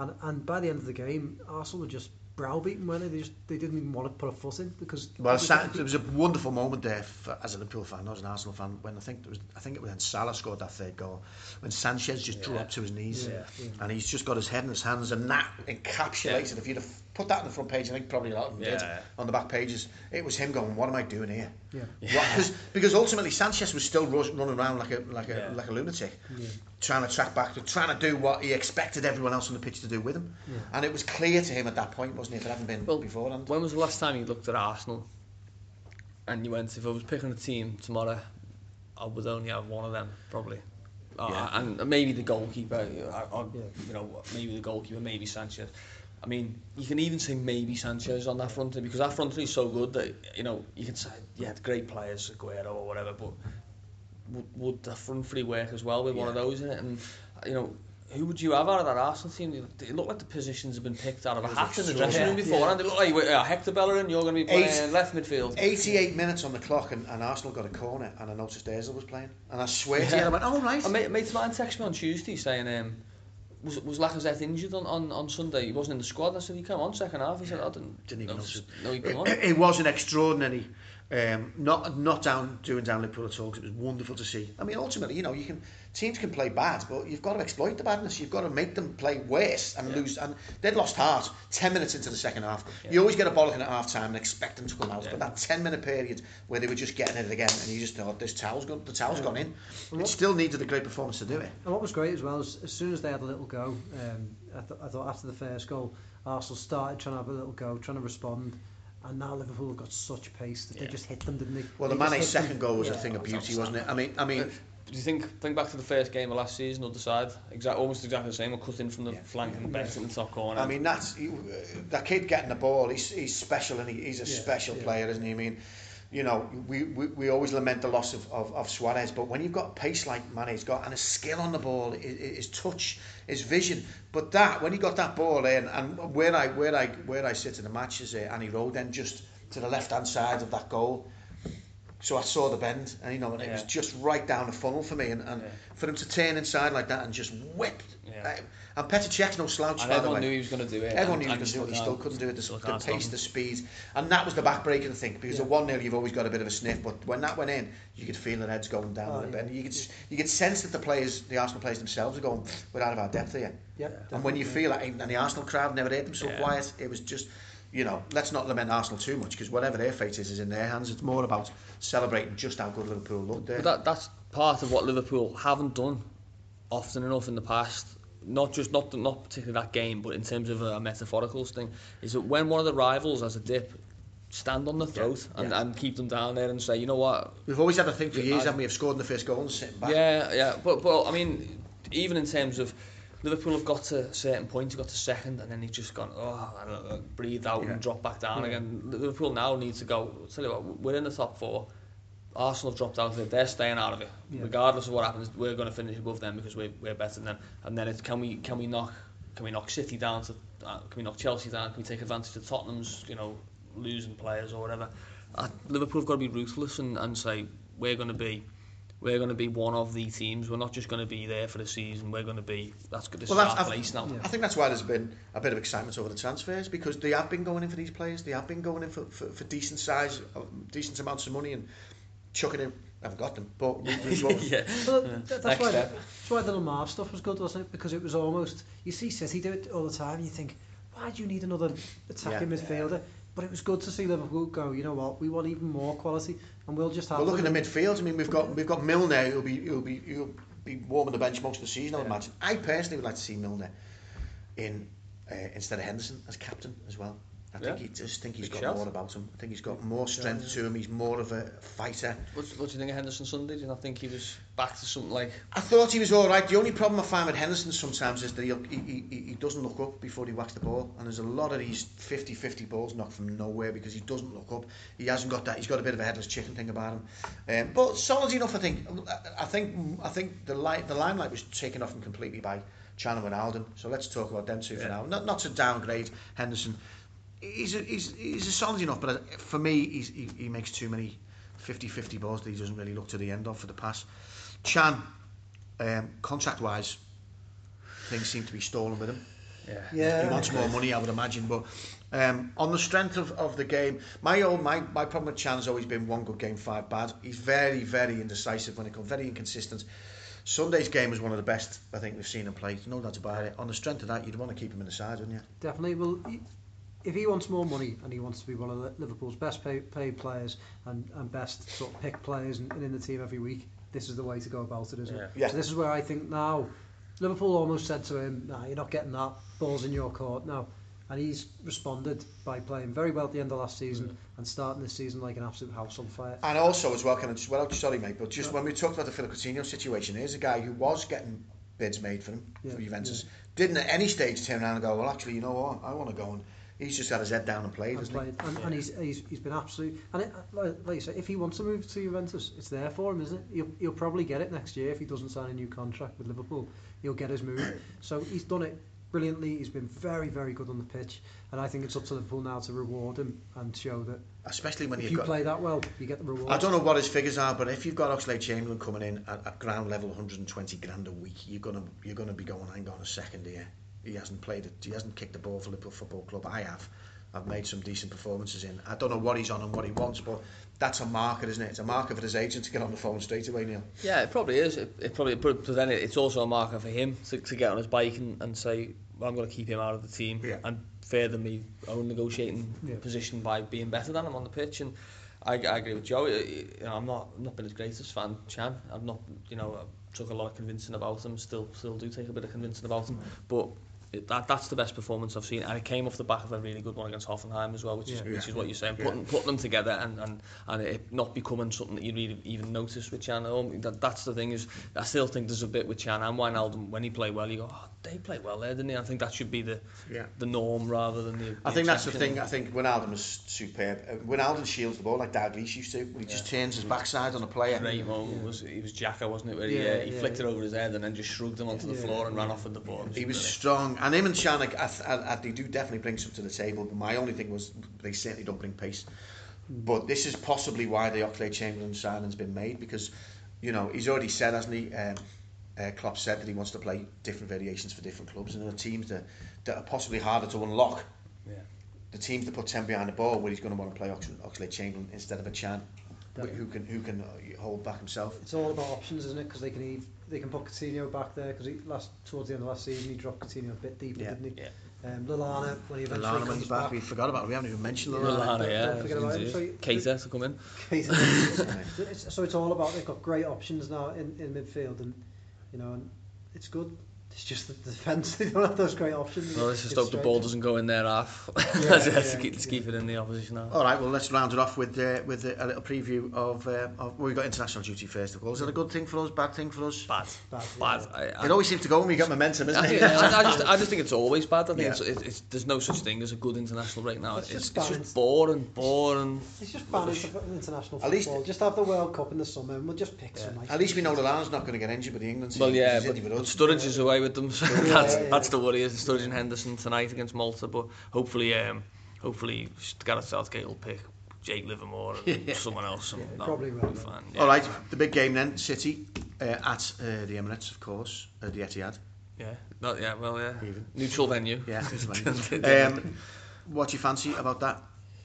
Speaker 2: and and by the end of the game, Arsenal were just browbeaten. When they? they just they didn't even want to put a foot in because
Speaker 1: Well,
Speaker 2: it
Speaker 1: Sa-
Speaker 2: got
Speaker 1: there was a wonderful moment there for, as a Liverpool fan, not as an Arsenal fan, when I think it was I think it was when Salah scored that third goal, when Sanchez just
Speaker 3: Yeah.
Speaker 1: dropped to his knees,
Speaker 2: Yeah, yeah.
Speaker 1: and he's just got his head in his hands, and that encapsulated. If you'd have put that on the front page, I think probably a lot of them did on the back pages. It was him going, "What am I doing here?"
Speaker 2: Yeah.
Speaker 1: What- 'cause- because ultimately Sanchez was still rush, running around like a like a
Speaker 3: Yeah.
Speaker 1: like a lunatic,
Speaker 2: Yeah.
Speaker 1: trying to track back, trying to do what he expected everyone else on the pitch to do with him,
Speaker 2: Yeah.
Speaker 1: and it was clear to him at that point, wasn't it? If it hadn't been
Speaker 3: Well,
Speaker 1: beforehand.
Speaker 3: When was the last time you looked at Arsenal and you went, if I was picking a team tomorrow, I would only have one of them, probably. Uh,
Speaker 1: Yeah.
Speaker 3: and maybe the goalkeeper, uh, or,
Speaker 2: Yeah.
Speaker 3: you know, maybe the goalkeeper, maybe Sanchez. I mean, you can even say maybe Sanchez on that front because that front three is so good that you know you can say yeah, great players, Aguero or whatever, but would, would the front three work as well with one of those in it? And you know, who would you have out of that Arsenal team? It looked like the positions have been picked out of a hat in the dressing room before,
Speaker 2: yeah.
Speaker 3: and they look like uh, Hector Bellerin, you're going to be playing
Speaker 1: Eight-
Speaker 3: left midfield.
Speaker 1: 88 minutes on the clock and, and Arsenal got a corner and I noticed Ozil was playing and I swear to you I went oh right
Speaker 3: A mate, a mate of mine texted me on Tuesday saying, um, was, was Lacazette injured on, on, on Sunday? He wasn't in the squad. And I said, he come on second half. He said, I didn't,
Speaker 1: didn't even notice.
Speaker 3: No, he come on.
Speaker 1: It, it was an extraordinary um, not not down doing down Liverpool at all because it was wonderful to see I mean ultimately you know you can teams can play bad but you've got to exploit the badness you've got to make them play worse and
Speaker 3: Yeah.
Speaker 1: lose and they'd lost heart 10 minutes into the second half
Speaker 3: Yeah.
Speaker 1: you always get a bollocking at half time and expect them to come out
Speaker 3: Yeah.
Speaker 1: but that 10 minute period where they were just getting it again and you just thought this towel's gone the towel's
Speaker 2: Yeah.
Speaker 1: gone in
Speaker 2: And
Speaker 1: it still needed a great performance to do it
Speaker 2: And what was great as well is as soon as they had a little go, um, I, th- I thought after the first goal, Arsenal started trying to have a little go, trying to respond, and now Liverpool have got such pace that they just hit them, didn't they?
Speaker 1: well the
Speaker 2: They just
Speaker 1: Mane's
Speaker 2: hit them.
Speaker 1: second goal was a thing of beauty wasn't it I mean I mean
Speaker 3: Do you think think back to the first game of last season, other side, exact, almost exactly the same, or cut in from the
Speaker 1: Yeah.
Speaker 3: flank and bent it in the top corner?
Speaker 1: I mean, that's you- that kid getting the ball. He's he's special and he, he's a
Speaker 2: Yeah,
Speaker 1: special
Speaker 2: yeah.
Speaker 1: player, isn't he? I mean, you know, we, we, we always lament the loss of, of, of Suarez, but when you've got pace like Mane's got and his skill on the ball, his, his touch, his vision, but that when he got that ball in, and where I where I where I sit in the match is uh, Annie Road, then just to the left hand side of that goal. So I saw the bend, and you know, and it was just right down the funnel for me, and, and
Speaker 3: Yeah.
Speaker 1: for him to turn inside like that and just whip
Speaker 3: Yeah. Yeah.
Speaker 1: Uh, and Petr Cech's no slouch,
Speaker 3: And
Speaker 1: by the
Speaker 3: everyone
Speaker 1: way.
Speaker 3: knew he was going to do it.
Speaker 1: Everyone
Speaker 3: and,
Speaker 1: knew he
Speaker 3: and
Speaker 1: was going to do it, he still couldn't do it. The,
Speaker 3: Still
Speaker 1: the
Speaker 3: can't
Speaker 1: pace, the speed. And that was the backbreaker, I think, because
Speaker 2: Yeah.
Speaker 1: at 1 0, you've always got a bit of a sniff. But when that went in, you could feel the heads going down
Speaker 2: Oh,
Speaker 1: a little
Speaker 2: yeah.
Speaker 1: bit. And you could, you could sense that the players, the Arsenal players themselves, are going, we're out of our depth here.
Speaker 2: Yeah,
Speaker 1: And when you feel that, and the Arsenal crowd never heard them so
Speaker 3: Yeah.
Speaker 1: quiet, it was just, you know, let's not lament Arsenal too much because whatever their fate is, is in their hands. It's more about celebrating just how good Liverpool looked there.
Speaker 3: But that, that's part of what Liverpool haven't done often enough in the past. Not just not not particularly that game, but in terms of a metaphorical thing, is that when one of the rivals has a dip, stand on the throat and,
Speaker 1: yeah.
Speaker 3: and keep them down there and say, you know what,
Speaker 1: We've always had a thing for
Speaker 3: Yeah,
Speaker 1: years,
Speaker 3: I-
Speaker 1: haven't we, of scoring the first goal and sitting back.
Speaker 3: Yeah, yeah, but but I mean, even in terms of Liverpool have got to a certain point, have got to second, and then they've just gone, oh, I don't know, breathe out
Speaker 1: Yeah.
Speaker 3: and drop back down
Speaker 2: Yeah.
Speaker 3: again. Liverpool now need to go. Tell you what, we're in the top four. Arsenal have dropped out of it. They're staying out of it,
Speaker 2: Yeah.
Speaker 3: regardless of what happens. We're going to finish above them because we're, we're better than them. And then it's can we can we knock can we knock City down to uh, can we knock Chelsea down? Can we take advantage of Tottenham's you know losing players or whatever? Uh, Liverpool have got to be ruthless and, and say we're going to be we're going to be one of the teams. We're not just going to be there for the season. We're going to be that's good. This
Speaker 1: Well, that's-
Speaker 3: our
Speaker 1: I've-
Speaker 3: place now.
Speaker 2: Yeah.
Speaker 1: I think that's why there's been a bit of excitement over the transfers because they have been going in for these players. They have been going in for, for, for decent size, uh, decent amounts of money and chucking in. I haven't got them, but we, we, we,
Speaker 3: yeah.
Speaker 2: Well,
Speaker 3: Yeah.
Speaker 2: th- that's why the, that's why the Lemar stuff was good, wasn't it? Because it was almost you see City do it all the time. And you think, why do you need another attacking
Speaker 1: Yeah.
Speaker 2: midfielder? But it was good to see Liverpool go. You know what? We want even more quality, and we'll just have.
Speaker 1: Well, look at the midfield. I mean, we've got we've got Milner who'll be who'll be who'll be warming the bench most of the season. I would imagine. I personally would like to see Milner in uh, instead of Henderson as captain as well. I think
Speaker 3: Yeah.
Speaker 1: he just think he's
Speaker 3: Big
Speaker 1: got
Speaker 3: shout.
Speaker 1: more about him. I think he's got more strength to him. He's more of a fighter.
Speaker 3: What, what do you think of Henderson Sunday? Do you not think he was back to something like?
Speaker 1: I thought he was all right. The only problem I find with Henderson sometimes is that he, he, he, he doesn't look up before he whacks the ball. And there's a lot of these 50-50 balls knocked from nowhere because he doesn't look up. He hasn't got that. He's got a bit of a headless chicken thing about him. Um, but solid enough, I think. I, I think I think the light the limelight was taken off him completely by Can and Wijnaldum. So let's talk about them two for now. Not not to downgrade Henderson. He's a, he's he's a solid enough, but uh, for me, he's, he, he makes too many 50-50 balls that he doesn't really look to the end of for the pass. Can, um, contract-wise, things seem to be stolen with him.
Speaker 3: Yeah.
Speaker 2: Yeah.
Speaker 1: He wants more money, I would imagine. But um, on the strength of, of the game, my own my, my problem with Can has always been one good game, five bad. He's very, very indecisive when it comes, very inconsistent. Sunday's game was one of the best I think we've seen him play. No doubt about it. On the strength of that, you'd want to keep him in the side, wouldn't you?
Speaker 2: Definitely. Well, he- if he wants more money and he wants to be one of Liverpool's best paid, paid players and, and best sort of pick players and, and in the team every week, this is the way to go about it, isn't
Speaker 3: Yeah.
Speaker 2: it?
Speaker 1: Yeah.
Speaker 2: So this is where I think now Liverpool almost said to him, "Nah, you're not getting that. Ball's in your court now." And he's responded by playing very well at the end of last season mm. and starting this season like an absolute house on fire.
Speaker 1: And also as well, can I just well, sorry mate, but just when we talked about the Philip Coutinho situation, here's a guy who was getting bids made for him
Speaker 2: Yeah,
Speaker 1: for Juventus, didn't at any stage turn around and go, well, actually, you know what, I want to go and he's just had his head down and played,
Speaker 2: and played, and, and he's, he's he's been absolute. And it, like, you say, if he wants to move to Juventus, it's there for him, isn't it? He'll, he'll probably get it next year if he doesn't sign a new contract with Liverpool. He'll get his move. So he's done it brilliantly. He's been very very good on the pitch, and I think it's up to Liverpool now to reward him and show that
Speaker 1: Especially when
Speaker 2: if you
Speaker 1: got.
Speaker 2: play that well, you get the reward.
Speaker 1: I don't know what his figures are, but if you've got Oxlade Chamberlain coming in at, at ground level, 120 grand a week, you're gonna you're gonna be going. Hang on a second here. He hasn't played it. He hasn't kicked the ball for Liverpool Football Club. I have. I've made some decent performances in. I don't know what he's on and what he wants, but that's a marker, isn't it? It's a marker for his agent to get on the phone straight away, Neil.
Speaker 3: Yeah, it probably is. It, it probably, but but then it, it's also a marker for him to, to get on his bike and, and say, well, I'm going to keep him out of the team
Speaker 1: Yeah.
Speaker 3: and further me own negotiating
Speaker 2: Yeah.
Speaker 3: position by being better than him on the pitch. And I, I agree with Joe. You know, I'm not not been his greatest fan, Can. I'm not, you know, I took a lot of convincing about him. Still, still do take a bit of convincing about him, but. It, that, that's the best performance I've seen, and it came off the back of a really good one against Hoffenheim as well, which is
Speaker 2: Yeah.
Speaker 3: which
Speaker 1: Yeah.
Speaker 3: is what you're saying.
Speaker 1: Yeah.
Speaker 3: Putting putting them together and, and, and it not becoming something that you really even notice with Can. That, that's the thing is, I still think there's a bit with Can and Wijnaldum when he play well. You go, oh, they play well there, didn't they? I think that should be the
Speaker 1: Yeah.
Speaker 3: the norm rather than the.
Speaker 1: I think that's the thing. I think Wijnaldum is superb. Uh, Wijnaldum shields the ball like Dalglish used to. When he just turns his backside on a player.
Speaker 3: Great moment was he was Xhaka, wasn't it? Where he, uh, he
Speaker 2: yeah,
Speaker 3: flicked it over his head and then just shrugged him onto the
Speaker 2: Yeah,
Speaker 3: floor and ran off with the ball.
Speaker 1: He was
Speaker 3: brilliant.
Speaker 1: strong, and him and Shanik, I, I, I, they do definitely bring something to the table. But my only thing was they certainly don't bring pace. But this is possibly why the Oxlade Chamberlain signing's been made because, you know, he's already said, hasn't he? Um, uh, Klopp said that he wants to play different variations for different clubs, and there are teams that, that are possibly harder to unlock.
Speaker 3: Yeah.
Speaker 1: The teams that put 10 behind the ball, where he's going to want to play Oxlade, Oxlade Chamberlain instead of a Can, wh- who can who can uh, hold back himself.
Speaker 2: It's all about options, isn't it? Because they can eat, they can put Coutinho back there because last towards the end of last season he dropped Coutinho a bit deeper,
Speaker 1: Yeah.
Speaker 2: didn't he?
Speaker 3: Yeah.
Speaker 2: Um, Lallana when he eventually
Speaker 1: Lallana
Speaker 2: comes back.
Speaker 1: back, we forgot about it. We haven't even mentioned
Speaker 2: Yeah.
Speaker 1: Lallana.
Speaker 3: Lallana, yeah.
Speaker 2: Don't forget about him. So
Speaker 3: Keita to come in.
Speaker 2: it's, so it's all about they've got great options now in, in midfield, and you know, it's good. It's just the defence; they don't have those great options.
Speaker 3: Well, let's just hope the ball doesn't go in their half.
Speaker 2: Yeah,
Speaker 3: let's,
Speaker 2: yeah,
Speaker 3: let's keep, let's
Speaker 2: yeah.
Speaker 3: keep it in the opposition half.
Speaker 1: All right, well, let's round it off with uh, with a little preview of, uh, of well, we've got international duty first of all. Is that a good thing for us? Bad thing for us?
Speaker 3: Bad.
Speaker 2: Bad,
Speaker 3: Bad. I, I,
Speaker 1: It always seems to go when we get momentum, isn't
Speaker 3: I,
Speaker 1: it?
Speaker 3: think, I, I just, I just think it's always bad. I think
Speaker 1: Yeah.
Speaker 3: it's, it's, it's, there's no such thing as a good international break now.
Speaker 2: It's
Speaker 3: It's,
Speaker 2: just
Speaker 3: it's, just boring, boring.
Speaker 2: It's just banned inter- international
Speaker 1: At least-
Speaker 2: football. Just have the World Cup in the summer, and we'll just pick
Speaker 3: Yeah.
Speaker 2: some nice.
Speaker 1: At least we know that Lallana's not going to get injured with the England team.
Speaker 3: Well, yeah, but, but
Speaker 1: with us.
Speaker 3: Sturridge is away with them. So
Speaker 2: yeah,
Speaker 3: that's
Speaker 2: yeah.
Speaker 3: that's the worry is Sturgeon Henderson tonight against Malta. But hopefully, um, hopefully Gareth Southgate will pick Jake Livermore and
Speaker 1: yeah.
Speaker 3: someone else. And
Speaker 2: yeah, probably will.
Speaker 3: Fine. Yeah.
Speaker 1: All right, the big game then, City uh, at uh, the Emirates, of course, at uh, the Etihad.
Speaker 3: Yeah, not yeah, well, yeah.
Speaker 1: Even.
Speaker 3: Neutral venue.
Speaker 1: Yeah,
Speaker 3: venue.
Speaker 1: um, what do you fancy about that?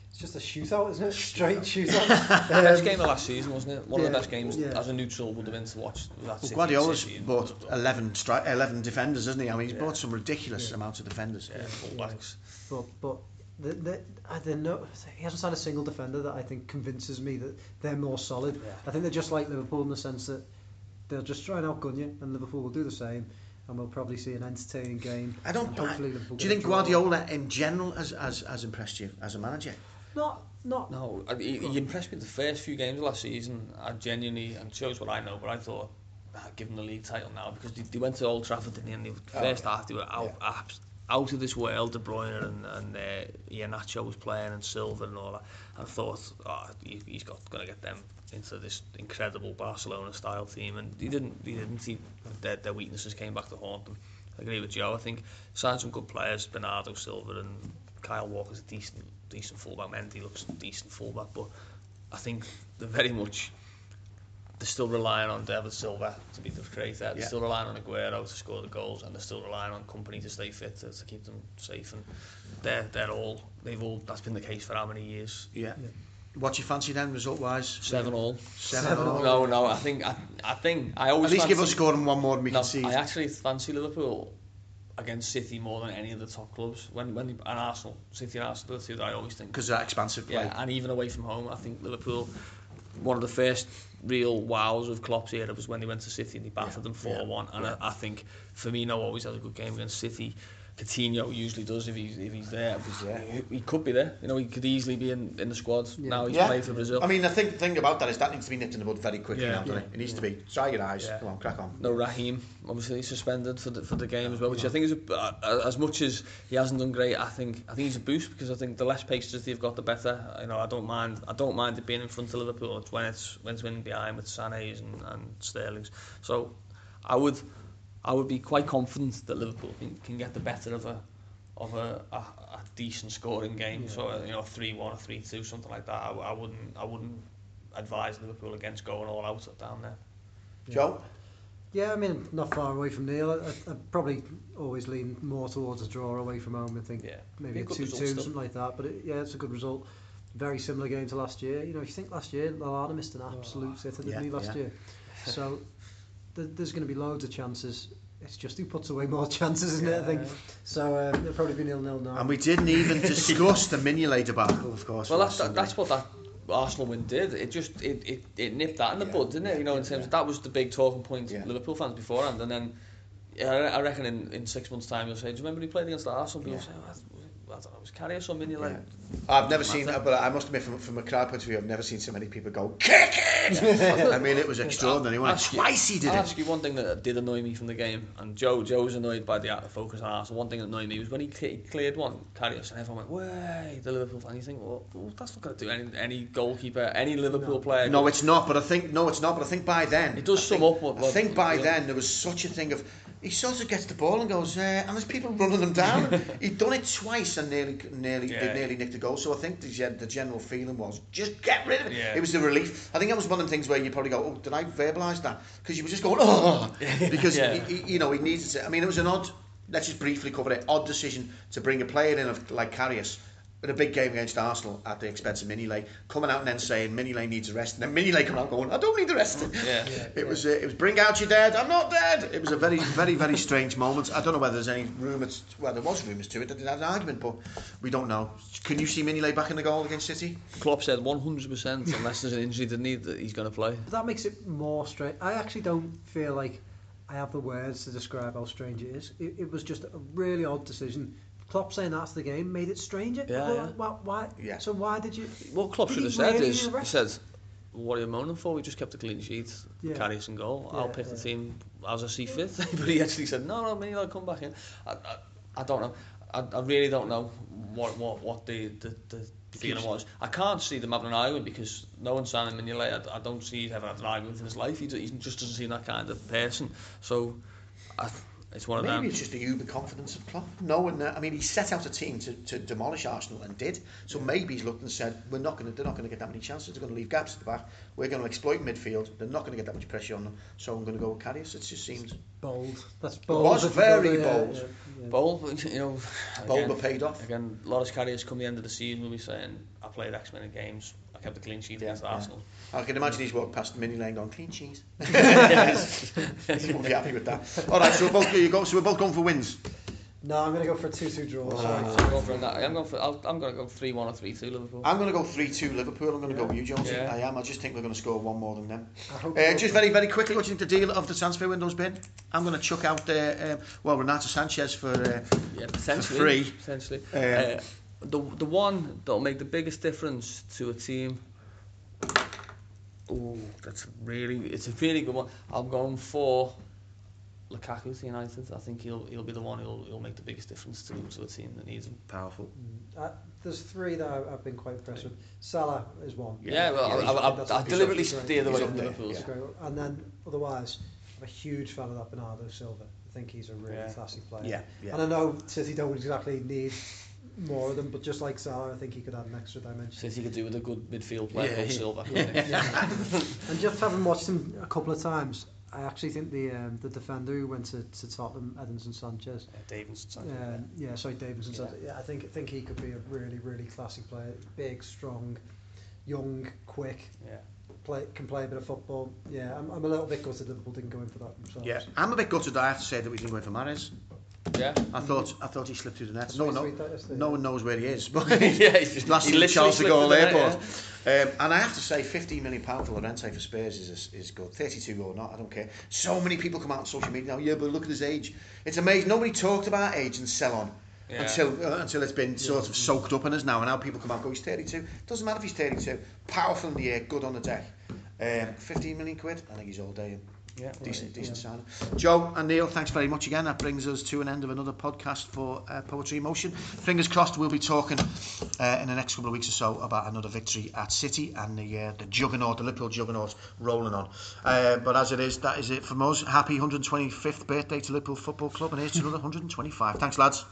Speaker 2: It's just a shootout, isn't it? Straight shootout.
Speaker 3: best
Speaker 2: Um,
Speaker 3: game of last season, wasn't it? One of the best games
Speaker 2: yeah.
Speaker 3: as a neutral would have been to watch. That
Speaker 1: Well,
Speaker 3: City-
Speaker 1: Guardiola's
Speaker 3: City
Speaker 1: bought 11, stri- 11 defenders, isn't he? I mean, he's
Speaker 3: Yeah.
Speaker 1: bought some ridiculous
Speaker 2: Yeah.
Speaker 1: amounts of defenders.
Speaker 3: yeah, fullbacks.
Speaker 2: But but the, the, I don't know. He hasn't signed a single defender that I think convinces me that they're more solid.
Speaker 3: Yeah.
Speaker 2: I think they're just like Liverpool in the sense that they'll just try and outgun you, and Liverpool will do the same, and we'll probably see an entertaining game.
Speaker 1: I don't.
Speaker 2: and hopefully Liverpool
Speaker 1: do you think
Speaker 2: draw.
Speaker 1: Guardiola, in general, has, has, has impressed you as a manager?
Speaker 2: Not not.
Speaker 3: No, he, he impressed me the first few games of last season. I genuinely, and shows what I know, but I thought, ah, give them the league title now because they, they went to Old Trafford didn't they? And the
Speaker 1: Oh,
Speaker 3: first
Speaker 1: yeah.
Speaker 3: half they were out, abs- out of this world. De Bruyne and and uh, Iheanacho was playing and Silva and all that. I thought, oh, he, he's got going to get them into this incredible Barcelona style team, and he didn't. He didn't. He, their, their weaknesses came back to haunt them. I agree with Joe. I think signed some good players, Bernardo Silva and Kyle Walker's a decent, decent fullback. Mendy looks decent fullback, but I think they're very much they're still relying on David Silva to be the creator. They're
Speaker 1: Yeah.
Speaker 3: still relying on Aguero to score the goals, and they're still relying on Kompany to stay fit to, to keep them safe. And they're they're all they've all that's been the case for how many years?
Speaker 1: Yeah.
Speaker 2: Yeah.
Speaker 1: What do you fancy then, result wise?
Speaker 3: Seven all.
Speaker 1: Seven,
Speaker 2: Seven
Speaker 1: all.
Speaker 2: all.
Speaker 3: No, no. I think I, I think I always
Speaker 1: At least give us scoring one more than we
Speaker 3: No,
Speaker 1: can see.
Speaker 3: I actually fancy Liverpool against City more than any of the top clubs. When when and Arsenal, City and Arsenal are the two that I always think.
Speaker 1: Because that expansive play.
Speaker 3: Yeah, and even away from home, I think Liverpool. One of the first real wows of Klopp's era was when they went to City and he battered
Speaker 1: Yeah,
Speaker 3: them four one. And
Speaker 1: yeah.
Speaker 3: I, I think Firmino always has a good game against City. Coutinho usually does if he's if he's there.
Speaker 1: he's there.
Speaker 3: He, could be there. You know, he could easily be in, in the squad.
Speaker 2: Yeah.
Speaker 3: Now he's
Speaker 1: Yeah.
Speaker 3: playing for Brazil.
Speaker 1: I mean, the thing, thing about that is that needs to be nipped in the bud very quickly
Speaker 3: Yeah.
Speaker 1: now,
Speaker 2: Yeah.
Speaker 1: it? It needs to be, dry your eyes,
Speaker 3: Yeah.
Speaker 1: come on, crack on.
Speaker 3: No Raheem, obviously suspended for the for the game as well, which I think is a, as much as he hasn't done great. I think I think he's a boost because I think the less paces they've got, the better. You know, I don't mind I don't mind it being in front of Liverpool. When it's when it's when it's winning behind with Sané's and, and Sterling's. So I would I would be quite confident that Liverpool can, can get the better of a of a, a, a decent scoring game.
Speaker 2: Yeah.
Speaker 3: So uh, you know, three one or three two, something like that. I, I wouldn't I wouldn't advise Liverpool against going all out down there.
Speaker 1: Joe?
Speaker 2: Yeah, I mean, not far away from Neil. I, I'd probably always lean more towards a draw away from home. I think
Speaker 3: Yeah,
Speaker 2: maybe a
Speaker 3: a
Speaker 2: 2 2,
Speaker 3: result
Speaker 2: something like that. But it, yeah, it's a good result. Very similar game to last year. You know, if you think last year, Lallana missed an absolute sitter, didn't
Speaker 1: yeah,
Speaker 2: he, last
Speaker 1: yeah.
Speaker 2: year? So th- there's going to be loads of chances. It's just who puts away more chances, isn't it? I think. So um, it'll probably be nil nil now.
Speaker 1: And we didn't even discuss the Mignolet debacle, of course.
Speaker 3: Well, that's that, that's what that Arsenal win did. It just it, it, it nipped that in the
Speaker 1: Yeah,
Speaker 3: bud, didn't it? You know, in terms
Speaker 1: yeah.
Speaker 3: of that was the big talking point
Speaker 1: Yeah.
Speaker 3: Liverpool fans beforehand, and then yeah, I I reckon in, in six months' time you'll say, "Do you remember he played against Arsenal?" People
Speaker 1: Yeah.
Speaker 3: say, "Oh, I don't know, was Karius or Mignolet?"
Speaker 1: Yeah. I've never seen that, but I must admit, from, from a crowd point of view, I've never seen so many people go, kick it! I mean, it was extraordinary. wasn't
Speaker 3: you-
Speaker 1: Twice he did
Speaker 3: I'll
Speaker 1: it.
Speaker 3: ask you one thing that did annoy me from the game, and Joe Joe was annoyed by the out of focus on Arsenal. One thing that annoyed me was when he, he cleared one, Karius, and everyone went, "Way!" The Liverpool fan. You think, well, well that's not going to do any any goalkeeper, any Liverpool player.
Speaker 1: No, it's not. But I think no, it's not. But I think by then
Speaker 3: It does
Speaker 1: I
Speaker 3: sum
Speaker 1: think,
Speaker 3: up what-
Speaker 1: I think by then there was such a thing of he sort of gets the ball and goes, uh, and there's people running them down. He'd done it twice and nearly, nearly,
Speaker 3: Yeah.
Speaker 1: nearly nicked the goal. So I think the, the general feeling was just get rid of it.
Speaker 3: Yeah.
Speaker 1: It was the relief. I think that was one of the things where you probably go, oh, did I verbalise that? Because you were just going, oh, because
Speaker 3: Yeah.
Speaker 1: he, he- you know he needed to. I mean, it was an odd. Let's just briefly cover it. Odd decision to bring a player in of like Karius. In a big game against Arsenal at the expense of Mignolet, coming out and then saying Mignolet needs a rest, and then Mignolet coming out going, I don't need the rest.
Speaker 3: Yeah.
Speaker 1: It was uh, it was bring out your dead. I'm not dead. It was a very very very strange moment. I don't know whether there's any rumours. Well, there was rumours to it that they had an argument, but we don't know. Can you see Minilay back in the goal against City?
Speaker 3: Klopp said 100% unless there's an injury to need that he's going to play.
Speaker 2: But that makes it more strange. I actually don't feel like I have the words to describe how strange it is. It, it was just a really odd decision. Klopp saying that's the game made it stranger.
Speaker 3: Yeah, yeah.
Speaker 2: Why, why,
Speaker 1: yeah.
Speaker 2: So why did you?
Speaker 3: What Klopp should have said is, he said, "What are you moaning for? We just kept a clean sheet,
Speaker 2: yeah.
Speaker 3: carry and goal.
Speaker 2: Yeah,
Speaker 3: I'll pick
Speaker 2: yeah.
Speaker 3: the team as I see fit." but he actually said, "No, no, me, I'll come back in." I, I, I don't know. I, I really don't know what what what the the, the feeling was. I can't see them having an argument because no one's signing Mignolet. I, I don't see he's ever had an argument in his life. He, he just doesn't seem that kind of person. So I, it's one of
Speaker 1: Maybe
Speaker 3: them.
Speaker 1: it's just the uber confidence of Klopp. Knowing that, I mean, he set out a team to, to demolish Arsenal and did. So maybe he's looked and said, "We're not going to. They're not going to get that many chances. They're going to leave gaps at the back. We're going to exploit midfield. They're not going to get that much pressure on them. So I'm going to go with Karius." It just seems
Speaker 2: Bold. That's bold.
Speaker 1: It was
Speaker 2: if you go
Speaker 1: very
Speaker 2: there,
Speaker 1: bold.
Speaker 2: yeah, yeah.
Speaker 3: Bold, you know.
Speaker 1: bold
Speaker 3: again-
Speaker 1: but paid off.
Speaker 3: Again, a lot of carriers come the end of the season We'll be saying, I played X many games, I kept a clean sheet against
Speaker 1: Yeah.
Speaker 3: Arsenal.
Speaker 1: I can imagine he's walked past the Mignolet going clean cheese. he won't be happy with that. All right, so we're both you go. So we're both going for wins.
Speaker 2: No, I'm going to go for a 2-2 draw.
Speaker 1: Oh.
Speaker 2: sorry.
Speaker 3: I'm going for that. I'm going for. I'll, I'm going to go three one or three two Liverpool.
Speaker 1: I'm going to go three-two Liverpool. I'm going to go with you, Jones.
Speaker 3: Yeah.
Speaker 1: I am. I just think we're going to score one more than them. Uh, just very, very quickly, what do you think the deal of the transfer window's been? I'm going to chuck out there, um, well, Renato Sanches for. Uh,
Speaker 3: yeah, potentially.
Speaker 1: free.
Speaker 3: Potentially.
Speaker 1: Um,
Speaker 3: uh, the the one that'll make the biggest difference to a team. Oh, that's really. It's a really good one. I'm going for. Lukaku to United. I think he'll he'll be the one who'll, who'll make the biggest difference to, to a team that needs him.
Speaker 1: powerful.
Speaker 2: Uh, there's three that I- I've been quite impressed with. Salah is one.
Speaker 3: Yeah, well,
Speaker 1: Yeah,
Speaker 3: I,
Speaker 1: he's-
Speaker 3: I, I, I deliberately
Speaker 2: up-
Speaker 3: steered away
Speaker 1: he's
Speaker 3: from
Speaker 1: up there,
Speaker 3: Liverpool.
Speaker 2: He's one. And then otherwise, I'm a huge fan of that Bernardo Silva. I think he's a really
Speaker 3: Yeah.
Speaker 2: classy player.
Speaker 1: Yeah, yeah.
Speaker 2: And I know City don't exactly need more of them, but just like Salah, I think he could add an extra dimension.
Speaker 3: City could do with a good midfield player
Speaker 1: Yeah,
Speaker 3: called Silva.
Speaker 2: Yeah. and just having watched him a couple of times, I actually think the um, the defender who went to, to Tottenham, Edinson Sanchez,
Speaker 3: Davis.
Speaker 2: um, yeah, sorry, Davinson
Speaker 3: Yeah.
Speaker 2: Sanchez, yeah, I think think he could be a really really classic player, big, strong, young, quick,
Speaker 3: Yeah.
Speaker 2: play can play a bit of football. Yeah, I'm, I'm a little bit gutted that Liverpool didn't go in for that themselves.
Speaker 1: Yeah, I'm a bit gutted. I have to say that we didn't go in for Mahrez.
Speaker 3: Yeah.
Speaker 1: I thought I thought he slipped through the net. No, no,
Speaker 2: he tweeted that yesterday.
Speaker 1: no one knows where he is. But
Speaker 3: yeah, he's just,
Speaker 1: last
Speaker 3: he
Speaker 1: thing
Speaker 3: literally
Speaker 1: Charles de
Speaker 3: slipped
Speaker 1: Gaulle
Speaker 3: in the net,
Speaker 1: Airport.
Speaker 3: yeah.
Speaker 1: Um, and I have to say, 15 million pound for Llorente for Spurs is is good. 32 or not, I don't care. So many people come out on social media now. Yeah, but look at his age. It's amazing. Nobody talked about age and sell on.
Speaker 3: Yeah.
Speaker 1: Until uh, until it's been sort of soaked up in us now, and now people come out and go, he's 32. Doesn't matter if he's 32. Powerful in the air, good on the deck. Um, 15 million quid, I think he's all day.
Speaker 3: Yeah.
Speaker 1: Decent, decent signing. Joe and Neil, thanks very much again. That brings us to an end of another podcast for uh, Poetry in Motion. Fingers crossed, we'll be talking uh, in the next couple of weeks or so about another victory at City and the uh, the juggernaut, the Liverpool juggernaut, rolling on. Uh, but as it is, that is it from us. Happy 125th birthday to Liverpool Football Club, and here's to another 125. Thanks, lads.